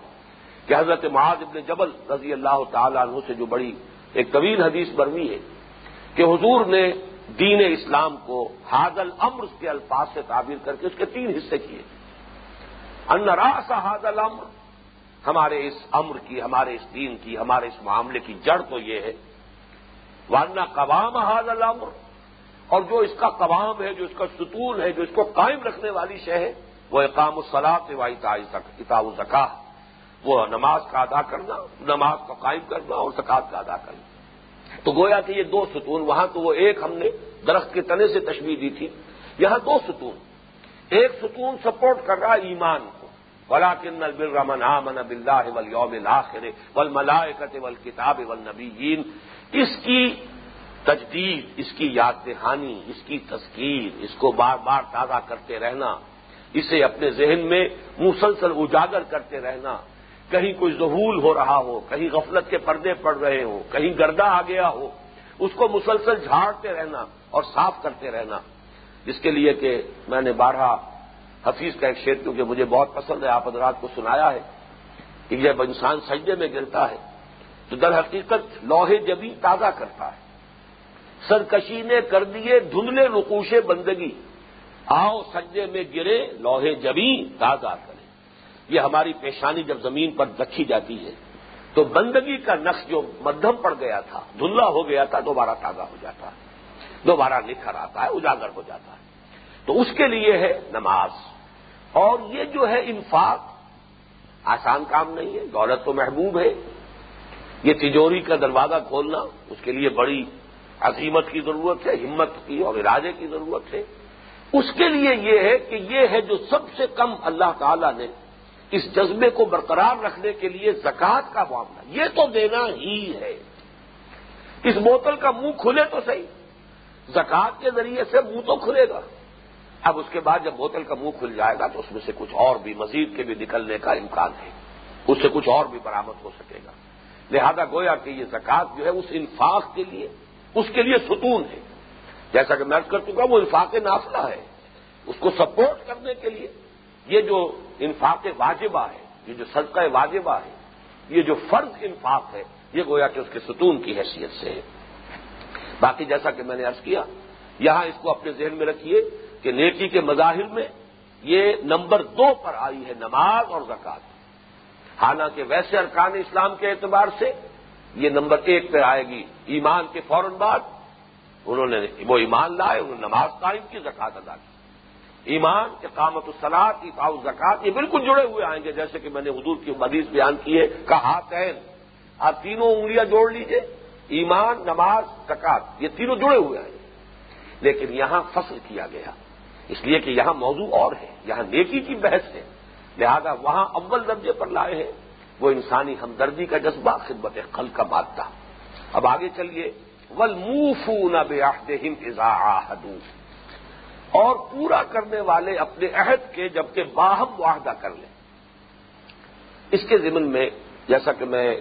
کہ حضرت معاذ ابن جبل رضی اللہ تعالی عنہ سے جو بڑی ایک طویل حدیث بروی ہے کہ حضور نے دین اسلام کو حاضل امر کے الفاظ سے تعبیر کر کے اس کے تین حصے کیے۔ ان راس حاضل امر ہمارے اس امر کی، ہمارے اس دین کی، ہمارے اس معاملے کی جڑ تو یہ ہے۔ ورنہ قوام حاضل امر اور جو اس کا قوام ہے، جو اس کا ستون ہے، جو اس کو قائم رکھنے والی شے ہے، وہ اقام الصلاح کتاب الزکا وہ نماز کا ادا کرنا، نماز کا قائم کرنا اور زکات کا ادا کرنا۔ تو گویا کہ یہ دو ستون، وہاں تو وہ ایک ہم نے درخت کے تنے سے تشبیح دی تھی۔ یہاں دو ستون، ایک ستون سپورٹ کر رہا ایمان۔ کو ولا البر رمن آمن اب اللہ ول یوم الآخر ول ملائکت ول کتاب ول اس کی تجدید، اس کی یاد دہانی اس کی تذکیر، اس کو بار بار تازہ کرتے رہنا، اسے اپنے ذہن میں مسلسل اجاگر کرتے رہنا، کہیں کوئی ظہول ہو رہا ہو، کہیں غفلت کے پردے پڑ رہے ہوں، کہیں گردہ آ گیا ہو، اس کو مسلسل جھاڑتے رہنا اور صاف کرتے رہنا۔ جس کے لیے کہ میں نے بارہ حفیظ کا ایک شعر، کیونکہ مجھے بہت پسند ہے، آپ حضرات کو سنایا ہے کہ جب انسان سجدے میں گرتا ہے تو در حقیقت لوہے جبی تازہ کرتا ہے۔ سرکشی نے کر دیے دھندلے رقوش بندگی۔ آؤ سجدے میں گرے لوہے جبی تازہ کرے۔ یہ ہماری پیشانی جب زمین پر رکھی جاتی ہے، تو بندگی کا نقش جو مدھم پڑ گیا تھا، دھندلا ہو گیا تھا، دوبارہ تازہ ہو جاتا ہے۔ دوبارہ نکھر آتا ہے، اجاگر ہو جاتا ہے۔ تو اس کے لیے ہے نماز۔ اور یہ جو ہے انفاق، آسان کام نہیں ہے، دولت تو محبوب ہے۔ یہ تجوری کا دروازہ کھولنا اس کے لیے بڑی عظیمت کی ضرورت ہے، ہمت کی اور ارادے کی ضرورت ہے۔ اس کے لیے یہ ہے کہ یہ ہے جو سب سے کم اللہ تعالی نے اس جذبے کو برقرار رکھنے کے لیے زکات کا معاملہ، یہ تو دینا ہی ہے۔ اس بوتل کا منہ کھلے تو صحیح زکات کے ذریعے سے منہ تو کھلے گا۔ اب اس کے بعد جب بوتل کا منہ کھل جائے گا تو اس میں سے کچھ اور بھی مزید کے بھی نکلنے کا امکان ہے۔ اس سے کچھ اور بھی برامد ہو سکے گا۔ لہذا گویا کہ یہ زکات جو ہے اس انفاق کے لیے، اس کے لیے ستون ہے۔ جیسا کہ میں کر چکا وہ انفاق نافلہ ہے۔ اس کو سپورٹ کرنے کے لیے یہ جو انفاق واجبہ ہے، یہ جو صدقہ واجبہ ہے، یہ جو فرض انفاق ہے، یہ گویا کہ اس کے ستون کی حیثیت سے ہے۔ باقی جیسا کہ میں نے ارض کیا، یہاں اس کو اپنے ذہن میں رکھیے۔ کہ نیکی کے مظاہر میں یہ نمبر دو پر آئی ہے نماز اور زکات حالانکہ ویسے ارکان اسلام کے اعتبار سے یہ نمبر ایک پہ آئے گی ایمان کے فوراً بعد۔ انہوں نے وہ ایمان لائے، انہوں نے نماز قائم کی زکات ادا کی۔ ایمان کے قامت الصلاط افاؤ زکات یہ بالکل جڑے ہوئے آئیں گے۔ جیسے کہ میں نے حضور کی حدیث بیان کی ہے، کہا تین۔ آپ تینوں انگلیاں جوڑ لیجیے۔ ایمان، نماز زکات یہ تینوں جڑے ہوئے آئیں گے۔ لیکن یہاں فصل کیا گیا۔ اس لیے کہ یہاں موضوع اور ہے، یہاں نیکی کی بحث ہے۔ لہذا وہاں اول درجے پر لائے ہیں، وہ انسانی ہمدردی کا جذبہ خدمت خل کا مادہ۔ اب آگے چلیے ول منہ نہ بے اور پورا کرنے والے اپنے عہد کے جبکہ باہم معاہدہ کر لیں۔ اس کے ضمن میں، جیسا کہ میں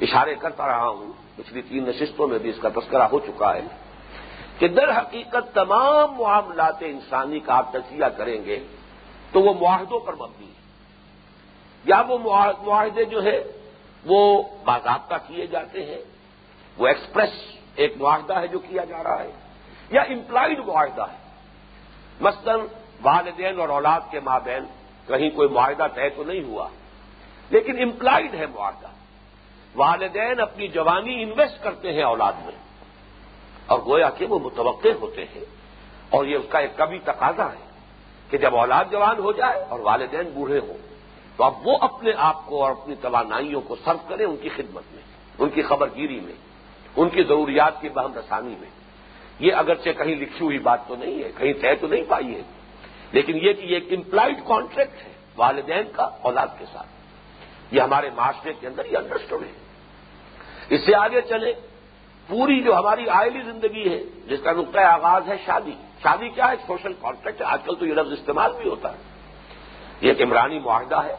اشارے کرتا رہا ہوں، پچھلی تین نشستوں میں بھی اس کا تذکرہ ہو چکا ہے۔ کہ در حقیقت تمام معاملات انسانی کا آپ تجزیہ کریں گے تو وہ معاہدوں پر مبنی ہے۔ یا وہ معاہدے جو ہے وہ باضابطہ کیے جاتے ہیں۔ وہ ایکسپریس ایک معاہدہ ہے جو کیا جا رہا ہے، یا امپلائڈ معاہدہ ہے۔ مثلا والدین اور اولاد کے مابین کہیں کوئی معاہدہ طے تو نہیں ہوا، لیکن امپلائڈ ہے معاہدہ۔ والدین اپنی جوانی انویسٹ کرتے ہیں اولاد میں۔ اور گویا کہ وہ متوقع ہوتے ہیں اور یہ اس کا ایک کبھی تقاضا ہے کہ جب اولاد جوان ہو جائے اور والدین بوڑھے ہوں، تو اب وہ اپنے آپ کو اور اپنی توانائیوں کو سرو کریں ان کی خدمت میں، ان کی خبر گیری میں، ان کی ضروریات کی بہم رسانی میں۔ یہ اگرچہ کہیں لکھی ہوئی بات تو نہیں ہے، کہیں طے تو نہیں پائی ہے، لیکن یہ کہ یہ ایک امپلائڈ کانٹریکٹ ہے والدین کا، اولاد کے ساتھ۔ یہ ہمارے معاشرے کے اندر یہ انڈرسٹوڈ ہے۔ اس سے آگے چلے پوری جو ہماری آئلی زندگی ہے، جس کا نقطۂ آغاز ہے شادی۔ شادی کیا ہے؟ سوشل کانٹریکٹ آج کل تو یہ لفظ استعمال بھی ہوتا ہے۔ یہ ایک عمرانی معاہدہ ہے۔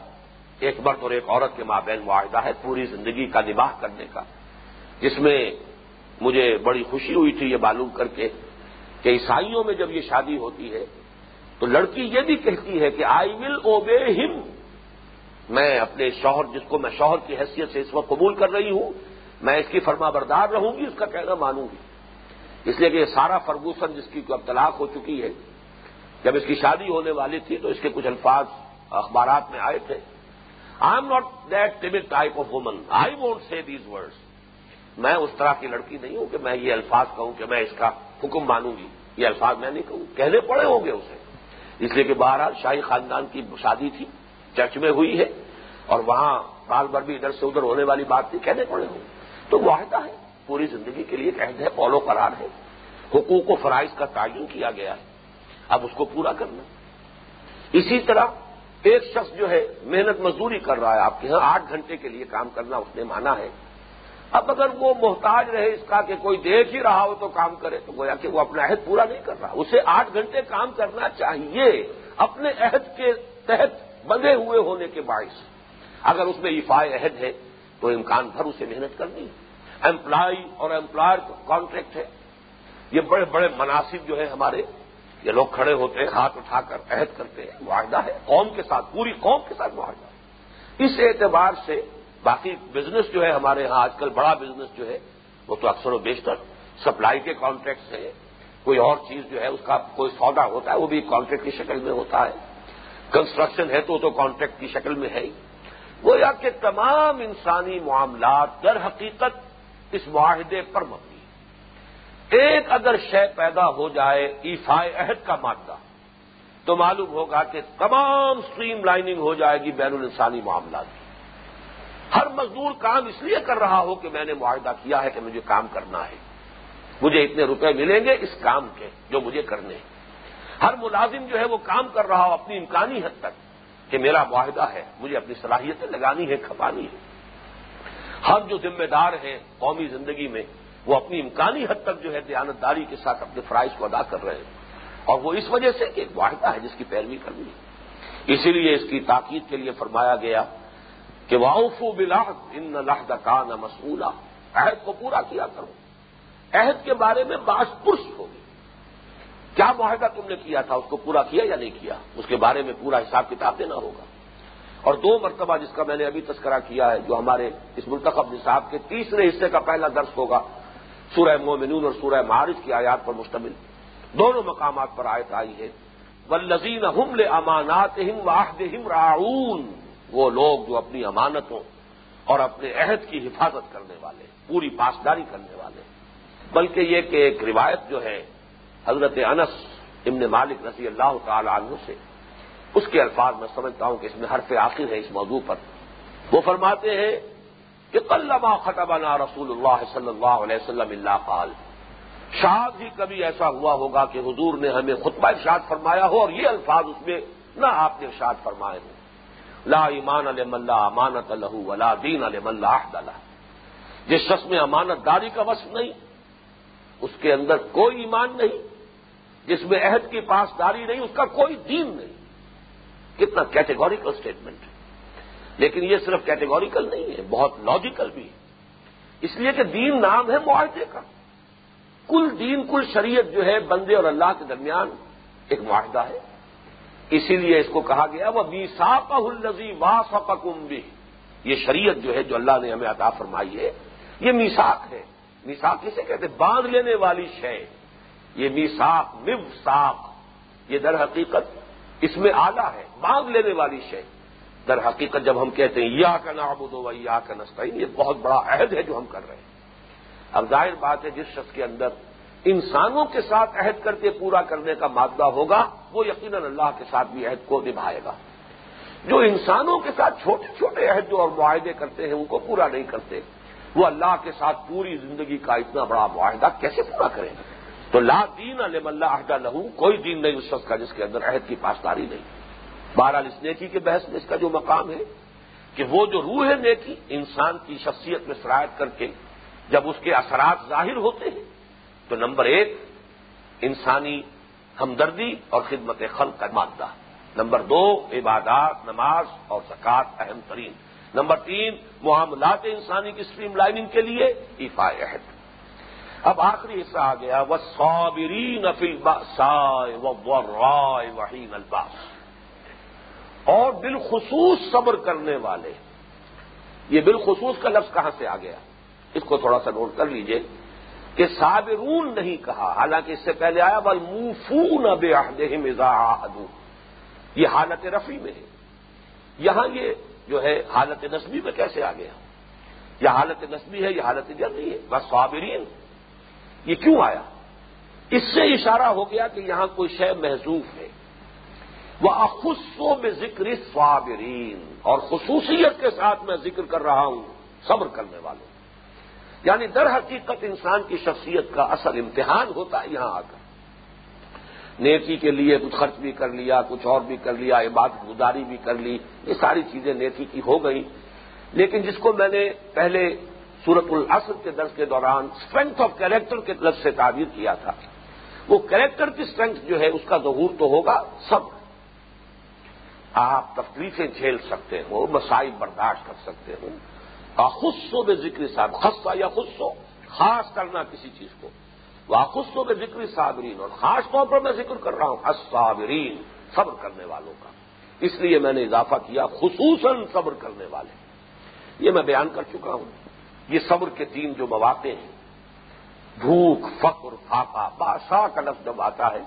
ایک مرد اور ایک عورت کے مابین معاہدہ ہے پوری زندگی کا نباہ کرنے کا۔ جس میں مجھے بڑی خوشی ہوئی تھی یہ معلوم کر کے کہ کہ عیسائیوں میں جب یہ شادی ہوتی ہے، تو لڑکی یہ بھی کہتی ہے کہ آئی ول اوبے ہم میں اپنے شوہر، جس کو میں شوہر کی حیثیت سے اس وقت قبول کر رہی ہوں میں اس کی فرما بردار رہوں گی، اس کا کہنا مانوں گی۔ اس لیے کہ یہ سارا فرگوسن جس کی اب طلاق ہو چکی ہے، جب اس کی شادی ہونے والی تھی تو اس کے کچھ الفاظ اخبارات میں آئے تھے۔ I am not that table type of woman I won't see these words میں اس طرح کی لڑکی نہیں ہوں کہ میں یہ الفاظ کہوں کہ میں اس کا حکم مانوں گی۔ یہ الفاظ میں نہیں کہوں، کہنے پڑے ہوں گے اسے۔ اس لیے کہ بہرحال شاہی خاندان کی شادی تھی، چرچ میں ہوئی ہے اور وہاں بال بھر بھی ادھر سے ادھر ہونے والی بات تھی، کہنے پڑے ہوں۔ گے تو معاہدہ ہے۔ پوری زندگی کے لیے عہد ہے پولو قرار ہے۔ حقوق و فرائض کا تعین کیا گیا ہے۔ اب اس کو پورا کرنا۔ اسی طرح ایک شخص جو ہے، محنت مزدوری کر رہا ہے۔ آپ کے یہاں آٹھ گھنٹے کے لیے کام کرنا اس نے مانا ہے۔ اب اگر وہ محتاج رہے اس کا کہ کوئی دیکھ ہی رہا ہو تو کام کرے، تو گویا کہ وہ اپنا عہد پورا نہیں کر رہا۔ اسے آٹھ گھنٹے کام کرنا چاہیے۔ اپنے عہد کے تحت بندھے ہوئے ہونے کے باعث۔ اگر اس میں ایفائے عہد ہے تو امکان بھر اسے محنت کرنی ہے۔ امپلائی اور امپلائر کانٹریکٹ ہے۔ یہ بڑے بڑے مناسب جو ہے ہمارے، یہ لوگ کھڑے ہوتے ہیں، ہاتھ اٹھا کر عہد کرتے ہیں، معاہدہ ہے، قوم کے ساتھ، پوری قوم کے ساتھ معاہدہ۔ اس اعتبار سے باقی بزنس جو ہے ہمارے ہاں آج کل بڑا بزنس جو ہے، وہ تو اکثر و بیشتر سپلائی کے کانٹریکٹس ہیں۔ کوئی اور چیز جو ہے، اس کا کوئی سودا ہوتا ہے، وہ بھی کانٹریکٹ کی شکل میں ہوتا ہے۔ کنسٹرکشن ہے تو تو کانٹریکٹ کی شکل میں ہے ہی۔ وہ یا کہ تمام انسانی معاملات در حقیقت اس معاہدے پر مبنی ایک اگر شے پیدا ہو جائے ایفائے عہد کا مادہ، تو معلوم ہوگا کہ تمام اسٹریم لائننگ ہو جائے گی بین الانسانی معاملات کی۔ ہر مزدور کام اس لیے کر رہا ہو کہ میں نے معاہدہ کیا ہے کہ مجھے کام کرنا ہے۔ مجھے اتنے روپے ملیں گے اس کام کے جو مجھے کرنے ہیں۔ ہر ملازم جو ہے وہ کام کر رہا ہو اپنی امکانی حد تک۔ کہ میرا معاہدہ ہے، مجھے اپنی صلاحیتیں لگانی ہے کھپانی ہے ہم جو ذمہ دار ہیں قومی زندگی میں، وہ اپنی امکانی حد تک جو ہے دیانتداری کے ساتھ اپنے فرائض کو ادا کر رہے ہیں۔ اور وہ اس وجہ سے کہ ایک معاہدہ ہے جس کی پیروی کرنی ہے۔ اسی لیے اس کی تاکید کے لیے فرمایا گیا کہ واؤفو بلاحد ان لحد کا نہ مسولہ عہد کو پورا کیا کرو۔ عہد کے بارے میں باس پرس ہوگی۔ کیا معاہدہ تم نے کیا تھا؟ اس کو پورا کیا یا نہیں کیا؟ اس کے بارے میں پورا حساب کتاب دینا ہوگا۔ اور دو مرتبہ جس کا میں نے ابھی تذکرہ کیا ہے، جو ہمارے اس منتخب نصاب کے تیسرے حصے کا پہلا درس ہوگا، سورہ مومنون اور سورہ معارج کی آیات پر مشتمل۔ دونوں مقامات پر آیت آئی ہے۔ ولزین حمل امانات ہم واحد ہم راؤن وہ لوگ جو اپنی امانتوں اور اپنے عہد کی حفاظت کرنے والے، پوری پاسداری کرنے والے۔ بلکہ یہ کہ ایک روایت جو ہے حضرت انس ابن مالک رضی اللہ تعالی عنہ سے۔ اس کے الفاظ میں سمجھتا ہوں کہ اس میں حرف آخر ہے اس موضوع پر۔ وہ فرماتے ہیں کہ قلما خطبنا رسول اللہ صلی اللہ علیہ وسلم اللہ قال۔ شاید ہی کبھی ایسا ہوا ہوگا کہ حضور نے ہمیں خطبہ ارشاد فرمایا ہو اور یہ الفاظ اس میں نہ آپ نے ارشاد فرمائے ہوں۔ لا ایمان علیہ ملا امانت الح ولا دین علیہ ملا اللہ جس شخص میں امانت داری کا وصف نہیں، اس کے اندر کوئی ایمان نہیں۔ جس میں عہد کی پاسداری نہیں، اس کا کوئی دین نہیں۔ کتنا کیٹیگوریکل اسٹیٹمنٹ ہے۔ لیکن یہ صرف کیٹیگوریکل نہیں ہے، بہت لاجیکل بھی ہے۔ اس لیے کہ دین نام ہے معاہدے کا۔ کل دین، کل شریعت جو ہے بندے اور اللہ کے درمیان ایک معاہدہ ہے۔ اسی لیے اس کو کہا گیا وہ میساک الزی وا سپکم بھی یہ شریعت جو ہے، جو اللہ نے ہمیں عطا فرمائی ہے، یہ میساک ہے۔ میساک کسے کہتے باندھ لینے والی شے۔ یہ میساک مو ساک یہ در حقیقت اس میں آلہ ہے باندھ لینے والی شے۔ در حقیقت جب ہم کہتے ہیں یا کا نابود و یا کا نسطین یہ بہت بڑا عہد ہے جو ہم کر رہے ہیں۔ اب ظاہر بات ہے، جس شخص کے اندر انسانوں کے ساتھ عہد کر کے پورا کرنے کا مادہ ہوگا، وہ یقیناً اللہ کے ساتھ بھی عہد کو نبھائے گا۔ جو انسانوں کے ساتھ چھوٹے چھوٹے عہد اور معاہدے کرتے ہیں، ان کو پورا نہیں کرتے۔ وہ اللہ کے ساتھ پوری زندگی کا اتنا بڑا معاہدہ کیسے پورا کریں؟ گے تو لا دین علم اللہ عہدہ لہو، کوئی دین نہیں اس شخص کا جس کے اندر عہد کی پاسداری نہیں۔ بہرحال اس نیکی کے بحث میں اس کا جو مقام ہے کہ وہ جو روح ہے نیکی، انسان کی شخصیت میں شرائط کر کے جب اس کے اثرات ظاہر ہوتے ہیں، تو نمبر ایک، انسانی ہمدردی اور خدمت خلق کا مادہ۔ نمبر دو، عبادات، نماز اور زکوٰۃ اہم ترین۔ نمبر تین، معاملات انسانی کی اسٹریم لائننگ کے لیے ایفا عہد۔ اب آخری حصہ آ گیا وہ صابرین افل سائے رائے وحین الباس اور بالخصوص صبر کرنے والے، یہ بالخصوص کا لفظ کہاں سے آ گیا؟ اس کو تھوڑا سا نوٹ کر لیجیے کہ صابرون نہیں کہا، حالانکہ اس سے پہلے آیا بل موفون بے مزاح یہ حالت رفیع میں ہے۔ یہاں یہ جو ہے، حالت نسبی میں کیسے آ گیا؟ یہ حالت نسبی ہے، یہ حالت جلدی ہے۔ بس صابرین یہ کیوں آیا؟ اس سے اشارہ ہو گیا کہ یہاں کوئی شے محضوف ہے۔ وہ اخصوں میں ذکر صابرین اور خصوصیت کے ساتھ میں ذکر کر رہا ہوں، صبر کرنے والوں۔ یعنی در حقیقت انسان کی شخصیت کا اصل امتحان ہوتا ہے یہاں آ کر نیکی کے لیے کچھ خرچ بھی کر لیا، کچھ اور بھی کر لیا، عبادت گزاری بھی کر لی، یہ ساری چیزیں نیکی کی ہو گئی لیکن جس کو میں نے پہلے سورت العصر کے درس کے دوران اسٹرینتھ آف کیریکٹر کے لفظ سے تعبیر کیا تھا۔ وہ کیریکٹر کی اسٹرینتھ جو ہے اس کا ظہور تو ہوگا سب۔ آپ تفریحیں جھیل سکتے ہو، مسائل برداشت کر سکتے ہو۔ خصو بے ذکر صاحب خصہ یا خصو خاص کرنا کسی چیز کو۔ وہ خصو بے ذکر صابرین، اور خاص طور پر میں ذکر کر رہا ہوں الصابرین، صبر کرنے والوں کا۔ اس لیے میں نے اضافہ کیا خصوصاً صبر کرنے والے۔ یہ میں بیان کر چکا ہوں۔ یہ صبر کے تین جو مواقع ہیں، بھوک، فقر، فاقہ، بادشاہ کا لفظ جب آتا ہے،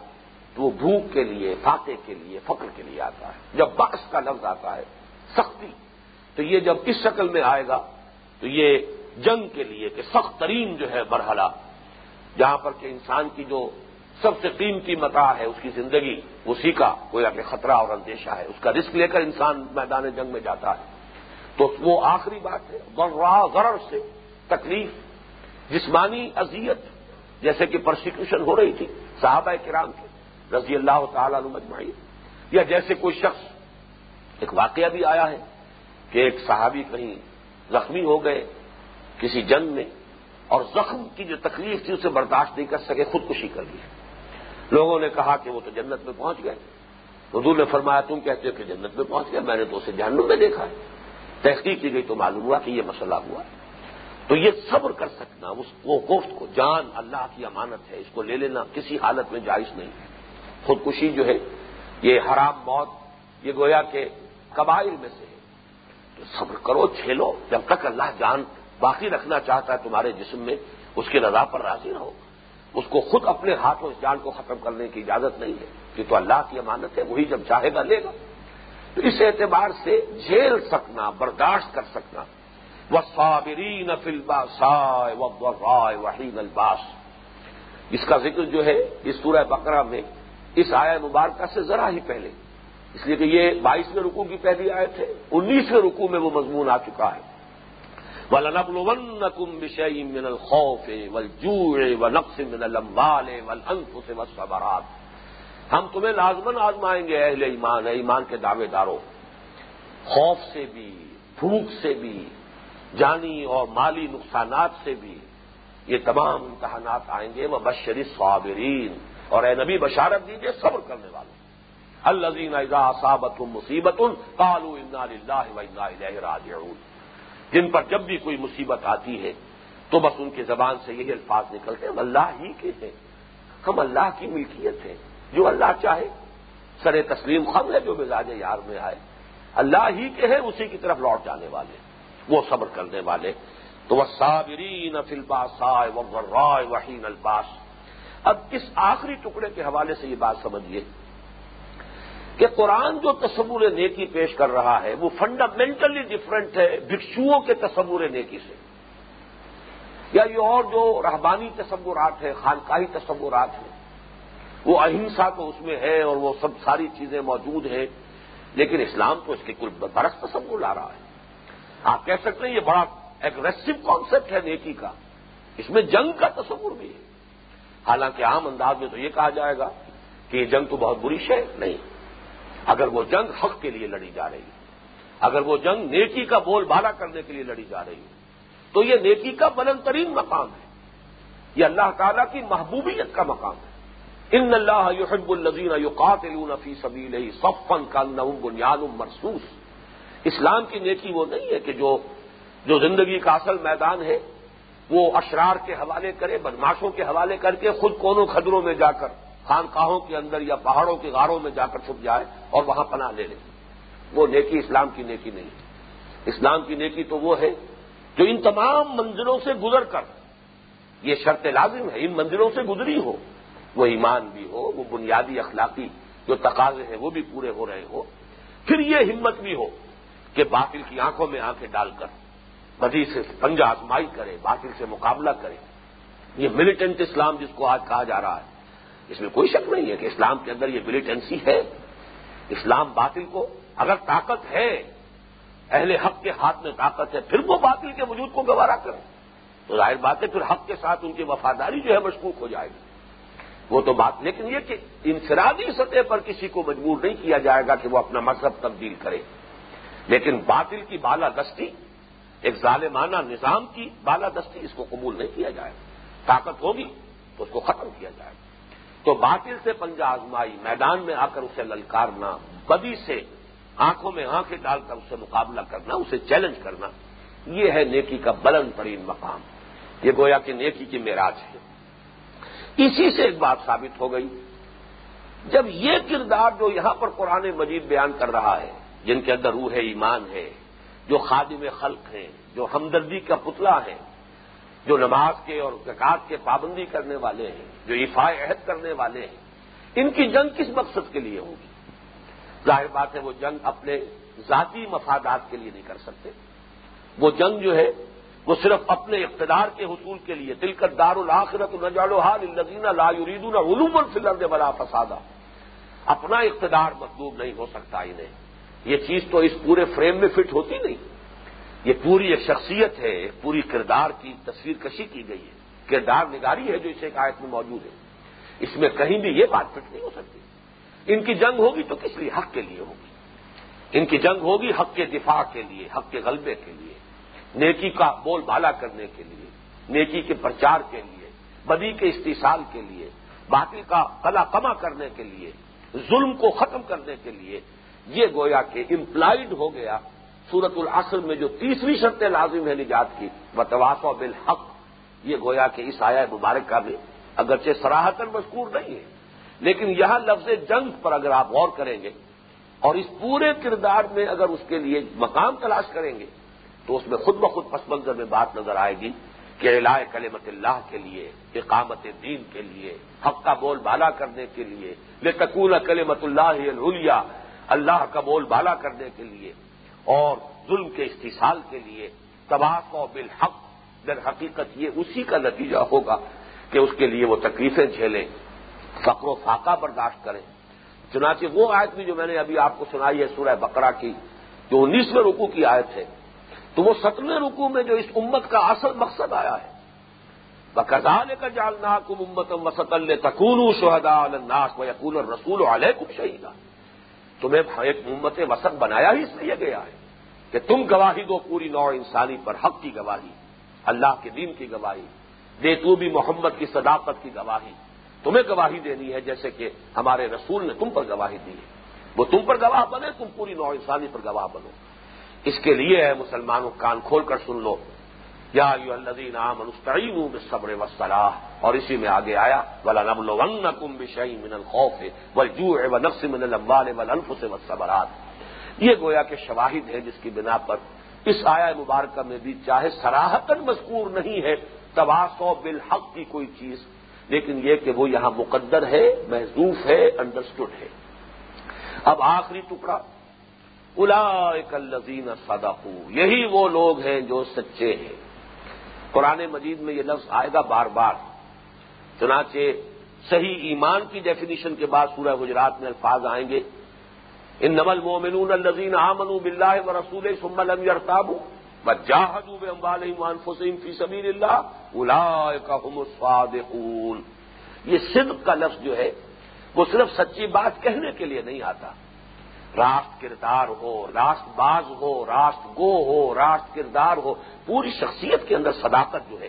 تو وہ بھوک کے لیے، فاقے کے لیے، فقر کے لیے آتا ہے۔ جب بخش کا لفظ آتا ہے، سختی، تو یہ جب اس شکل میں آئے گا، تو یہ جنگ کے لیے کہ سخت ترین جو ہے مرحلہ، جہاں پر کہ انسان کی جو سب سے قیمتی متا ہے، اس کی زندگی اسی کا کوئی کہ خطرہ اور اندیشہ ہے۔ اس کا رسک لے کر انسان میدان جنگ میں جاتا ہے۔ تو وہ آخری بات ہے غرر سے تکلیف، جسمانی اذیت، جیسے کہ پرسیکیوشن ہو رہی تھی صحابہ کرام کے رضی اللہ تعالیٰ مجمعی یا جیسے کوئی شخص، ایک واقعہ بھی آیا ہے کہ ایک صحابی کہیں زخمی ہو گئے کسی جنگ میں اور زخم کی جو تکلیف تھی اسے برداشت نہیں کر سکے، خودکشی کر لی۔ لوگوں نے کہا کہ وہ تو جنت میں پہنچ گئے۔ حضور نے فرمایا، تم کہتے ہو کہ جنت میں پہنچ گیا میں نے تو اسے جہنم میں دیکھا ہے۔ تحقیق کی گئی تو معلوم ہوا کہ یہ مسئلہ ہوا ہے۔ تو یہ صبر کر سکنا، اس وہ گفت کو، جان، اللہ کی امانت ہے، اس کو لے لینا کسی حالت میں جائز نہیں۔ خودکشی جو ہے، یہ حرام موت، یہ گویا کہ قبائل میں سے ہے۔ تو صبر کرو چھیلو جب تک اللہ جان باقی رکھنا چاہتا ہے تمہارے جسم میں، اس کی رضا پر راضی رہو۔ اس کو خود اپنے ہاتھوں، اس جان کو ختم کرنے کی اجازت نہیں ہے۔ کہ تو اللہ کی امانت ہے، وہی جب چاہے گا لے گا۔ تو اس اعتبار سے جھیل سکنا، برداشت کر سکنا۔ وہ صابرین فلبا سائے رائے وحین الباس اس کا ذکر جو ہے اس سورہ بقرہ میں اس آیا مبارکہ سے ذرا ہی پہلے۔ اس لیے کہ یہ بائیسویں رکوع کی پہلی آئے تھے انیسویں رکوع میں وہ مضمون آ چکا ہے۔ ولنبلون کم بشئی من الخوف والجوع ونقص من الاموال والانفس والصبرات ہم تمہیں لازمن آزمائیں گے، اہل ایمان ہے ایمان کے دعوے داروں۔ خوف سے بھی، بھوک سے بھی، جانی اور مالی نقصانات سے بھی یہ تمام امتحانات آئیں گے۔ وہ بشری صابرین اور اے نبی، بشارت دیجیے صبر کرنے والوں الزین اضا صابت مصیبت کالو اللہ و راجعون۔ جن پر جب بھی کوئی مصیبت آتی ہے تو بس ان کی زبان سے یہی الفاظ نکلتے ہیں، ہم اللہ ہی کے ہیں۔ ہم اللہ کی ملکیت ہیں۔ جو اللہ چاہے۔ سر تسلیم خم ہے جو مزاج یار میں آئے۔ اللہ ہی کے ہیں، اسی کی طرف لوٹ جانے والے۔ وہ صبر کرنے والے۔ تو وہ صابرین فلباس وہ رائے وحین الباس۔ اب اس آخری ٹکڑے کے حوالے سے یہ بات سمجھیے کہ قرآن جو تصور نیکی پیش کر رہا ہے، وہ فنڈامنٹلی ڈفرنٹ ہے بھکشوؤں کے تصور نیکی سے۔ یا یہ اور جو رہبانی تصورات ہیں، خانقاہی تصورات ہیں۔ وہ اہنسا تو اس میں ہے اور وہ سب ساری چیزیں موجود ہیں، لیکن اسلام تو اس کے کل برس تصور لا رہا ہے۔ آپ کہہ سکتے ہیں یہ بڑا ایگریسو کانسیپٹ ہے نیکی کا۔ اس میں جنگ کا تصور بھی ہے۔ حالانکہ عام انداز میں تو یہ کہا جائے گا کہ یہ جنگ تو بہت بری شے نہیں۔ اگر وہ جنگ حق کے لیے لڑی جا رہی ہے، اگر وہ جنگ نیکی کا بول بالا کرنے کے لیے لڑی جا رہی ہے، تو یہ نیکی کا بلند ترین مقام ہے۔ یہ اللہ تعالیٰ کی محبوبیت کا مقام ہے۔ ان اللہ یحب النظین یوقات فی سبیل صفن کا نوم بنیاد مرسوس اسلام کی نیکی وہ نہیں ہے کہ جو جو زندگی کا اصل میدان ہے، وہ اشرار کے حوالے کرے بدماشوں کے حوالے کر کے خود کونوں خدروں میں جا کر، خانقاہوں کے اندر یا پہاڑوں کے غاروں میں جا کر چھپ جائے اور وہاں پناہ لے لے۔ وہ نیکی اسلام کی نیکی نہیں اسلام کی نیکی تو وہ ہے جو ان تمام منزلوں سے گزر کر، یہ شرط لازم ہے، ان منزلوں سے گزری ہو۔ وہ ایمان بھی ہو، وہ بنیادی اخلاقی جو تقاضے ہیں وہ بھی پورے ہو رہے ہو پھر یہ ہمت بھی ہو کہ باطل کی آنکھوں میں آنکھیں ڈال کر، بدی سے پنجہ آزمائی کرے، باطل سے مقابلہ کرے۔ یہ ملیٹنٹ اسلام جس کو آج کہا جا رہا ہے، اس میں کوئی شک نہیں ہے کہ اسلام کے اندر یہ ملیٹنسی ہے۔ اسلام باطل کو اگر طاقت ہے، اہل حق کے ہاتھ میں طاقت ہے، پھر وہ باطل کے وجود کو گوارا کریں۔ تو ظاہر بات ہے، پھر حق کے ساتھ ان کی وفاداری جو ہے مشکوک ہو جائے گی۔ وہ تو بات لیکن یہ کہ انفرادی سطح پر کسی کو مجبور نہیں کیا جائے گا کہ وہ اپنا مذہب تبدیل کرے۔ لیکن باطل کی بالا دستی، ایک ظالمانہ نظام کی بالا دستی اس کو قبول نہیں کیا جائے۔ طاقت ہوگی تو اس کو ختم کیا جائے۔ تو باطل سے پنجہ آزمائی میدان میں آ کر اسے للکارنا، بدی سے آنکھوں میں آنکھیں ڈال کر اسے مقابلہ کرنا، اسے چیلنج کرنا، یہ ہے نیکی کا بلند ترین مقام۔ یہ گویا کہ نیکی کی معراج ہے۔ اسی سے ایک بات ثابت ہو گئی۔ جب یہ کردار جو یہاں پر قرآن مجید بیان کر رہا ہے، جن کے اندر روح ایمان ہے، جو خادم خلق ہیں، جو ہمدردی کا پتلا ہے جو نماز کے اور زکات کے پابندی کرنے والے ہیں، جو عفاء عہد کرنے والے ہیں، ان کی جنگ کس مقصد کے لیے ہوگی؟ ظاہر بات ہے، وہ جنگ اپنے ذاتی مفادات کے لیے نہیں کر سکتے۔ وہ جنگ جو ہے وہ صرف اپنے اقتدار کے حصول کے لیے دل کر دار الآخرت نجال حال الزینہ لا یریدون علوم الفلر بلا فسادہ اپنا اقتدار مطلوب نہیں ہو سکتا انہیں۔ یہ چیز تو اس پورے فریم میں فٹ ہوتی نہیں۔ یہ پوری ایک شخصیت ہے، ایک پوری کردار کی تصویر کشی کی گئی ہے۔ کردار نگاری ہے جو اس ایک آیت میں موجود ہے۔ اس میں کہیں بھی یہ بات فٹ نہیں ہو سکتی۔ ان کی جنگ ہوگی تو کس لیے؟ حق کے لیے ہوگی۔ ان کی جنگ ہوگی حق کے دفاع کے لیے، حق کے غلبے کے لیے۔ نیکی کا بول بالا کرنے کے لیے، نیکی کے پرچار کے لیے، بدی کے استحصال کے لیے، باطل کا کلا کما کرنے کے لیے، ظلم کو ختم کرنے کے لیے، یہ گویا کہ امپلائڈ ہو گیا سورت العصر میں جو تیسری شرط لازم ہے نجات کی بتواس و بالحق۔ یہ گویا کہ اس آیا مبارکہ میں اگرچہ سراہتن مذکور نہیں ہے، لیکن یہاں لفظ جنگ پر اگر آپ غور کریں گے اور اس پورے کردار میں اگر اس کے لیے مقام تلاش کریں گے تو اس میں خود بخود پس منظر میں بات نظر آئے گی کہ علاء کلمت اللہ کے لیے، اقامت دین کے لیے، حق کا بول بالا کرنے کے لیے لے تکون کلمت اللہ اللہ کا بول بالا کرنے کے لیے اور ظلم کے استحصال کے لیے، تباہ و بالحق، در حقیقت یہ اسی کا نتیجہ ہوگا کہ اس کے لیے وہ تکلیفیں جھیلیں، فقر و فاقہ برداشت کریں۔ چنانچہ وہ آیت بھی جو میں نے ابھی آپ کو سنائی ہے سورہ بقرہ کی، جو انیسویں رکو کی آیت ہے تو وہ ستویں رکو میں جو اس امت کا اصل مقصد آیا ہے۔ بکرال کا جالنا کم امتم وسط اللہ تکون شہدا الناس و یقول رسول علیہ کم شہیدہ تمہیں ایک امت وسط بنایا ہی اس لیے گیا ہے کہ تم گواہی دو پوری نو انسانی پر، حق کی گواہی، اللہ کے دین کی گواہی، دے تو بھی محمد کی صداقت کی گواہی۔ تمہیں گواہی دینی ہے جیسے کہ ہمارے رسول نے تم پر گواہی دی ہے۔ وہ تم پر گواہ بنے، تم پوری نو انسانی پر گواہ بنو۔ اس کے لیے ہے مسلمانوں کان کھول کر سن لو۔ یا یو الدین عام انستعین صبر وسلاح اور اسی میں آگے آیا ولا نبل ون کم بشئی من الخوف والجوع ونفس من الاموال والانفس والصبرات یہ گویا کہ شواہد ہے جس کی بنا پر اس آیا مبارکہ میں بھی چاہے سراہتن مذکور نہیں ہے، تباس و بالحق کی کوئی چیز، لیکن یہ کہ وہ یہاں مقدر ہے، محضوف ہے انڈرسٹوڈ ہے۔ اب آخری ٹکڑا الا الزین صدقو، یہی وہ لوگ ہیں جو سچے ہیں۔ قرآن مجید میں یہ لفظ آئے گا بار بار۔ چنانچہ صحیح ایمان کی ڈیفینیشن کے بعد سورہ گجرات میں الفاظ آئیں گے۔ ان نمل مومنون الزین آمن بلّہ و رسول سمل ام یرتاب جاہد فی سبیر اللہ الا الصادقون۔ یہ صدق کا لفظ جو ہے، وہ صرف سچی بات کہنے کے لیے نہیں آتا۔ راست کردار ہو، راست باز ہو، راست گو ہو، راست کردار ہو، پوری شخصیت کے اندر صداقت جو ہے،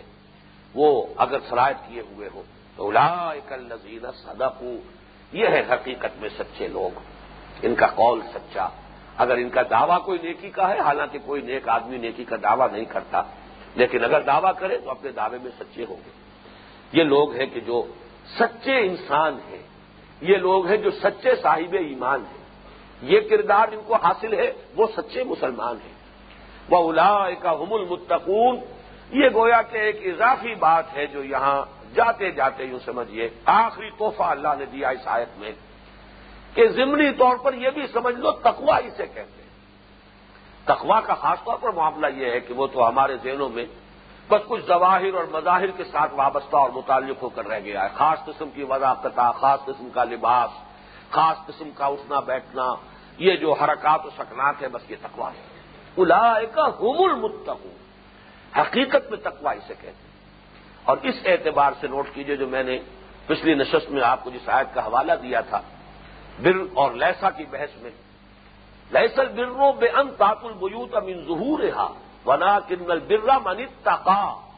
وہ اگر شرائط کیے ہوئے ہو، تو الاکل نذیر صدق یہ ہے حقیقت میں سچے لوگ، ان کا قول سچا۔ اگر ان کا دعویٰ کوئی نیکی کا ہے، حالانکہ کوئی نیک آدمی نیکی کا دعویٰ نہیں کرتا، لیکن اگر دعویٰ کرے، تو اپنے دعوے میں سچے ہوں گے۔ یہ لوگ ہیں کہ جو سچے انسان ہیں، یہ لوگ ہیں جو سچے صاحب ایمان ہیں۔ یہ کردار جن کو حاصل ہے وہ سچے مسلمان ہیں۔ وہ الا کا حم المتقون۔ یہ گویا کہ ایک اضافی بات ہے جو یہاں جاتے جاتے یوں سمجھیے آخری تحفہ اللہ نے دیا اس آیت میں کہ ضمنی طور پر یہ بھی سمجھ لو تقوا اسے کہتے ہیں۔ تقوا کا خاص طور پر معاملہ یہ ہے کہ وہ تو ہمارے ذہنوں میں بس کچھ ظواہر اور مظاہر کے ساتھ وابستہ اور متعلق ہو کر رہ گیا ہے۔ خاص قسم کی وضاحت، خاص قسم کا لباس خاص قسم کا اٹھنا بیٹھنا، یہ جو حرکات و سکنات ہے بس یہ تقوا ہے۔ الا کا حم المتق حقیقت میں تقوا اسے کہتے ہیں۔ اور اس اعتبار سے نوٹ کیجیے جو میں نے پچھلی نشست میں آپ کو جس آیت کا حوالہ دیا تھا، بر اور لیسا کی بحث میں لہسل برو بے ان تاط البیوت امین ظہور رہا ونا کنل برا من تقا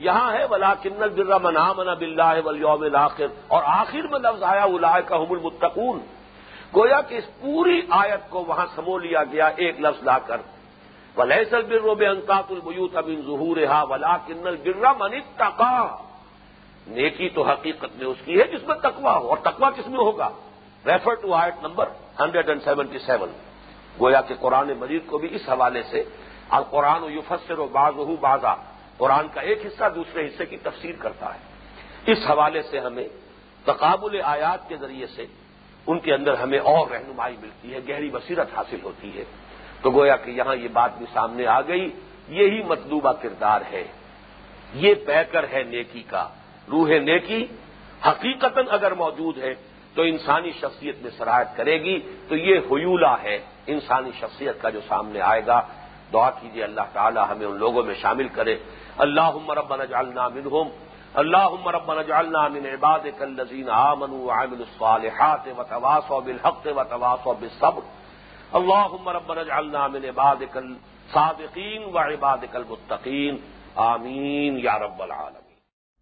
یہاں ہے ولا کنل برا منا منا بلّہ ولیوم الآخر اور آخر میں لفظ آیا الاح کا حم المتقون۔ گویا کہ اس پوری آیت کو وہاں سمو لیا گیا، ایک لفظ لا کر۔ ولیسل برو بے انتاط البیوت امین ظہور رہا ولا کنل برا من تقا نیکی تو حقیقت میں اس کی ہے جس میں تقوا ہو، اور تقوا کس میں ہوگا؟ Refer to eight number hundred and seventy seven. گویا کہ قرآن مجید کو بھی اس حوالے سے اور قرآن و یوفسر و باز بازا قرآن کا ایک حصہ دوسرے حصے کی تفسیر کرتا ہے۔ اس حوالے سے ہمیں تقابل آیات کے ذریعے سے ان کے اندر ہمیں اور رہنمائی ملتی ہے، گہری بصیرت حاصل ہوتی ہے۔ تو گویا کہ یہاں یہ بات بھی سامنے آ گئی، یہی مطلوبہ کردار ہے۔ یہ پیکر ہے نیکی کا۔ روح نیکی حقیقت اگر موجود ہے تو انسانی شخصیت میں سرایت کرے گی۔ تو یہ حیولہ ہے، انسانی شخصیت کا جو سامنے آئے گا۔ دعا کیجیے اللہ تعالی ہمیں ان لوگوں میں شامل کرے۔ اللہ ربنا اجعلنا منهم اللهم ربنا اجعلنا من عبادك الذين آمنوا وعملوا الصالحات وتواصوا بالحق وتواصوا بالصبر. اللهم ربنا اجعلنا من عبادك الصادقين وعبادك المتقين آمين يا رب العالمين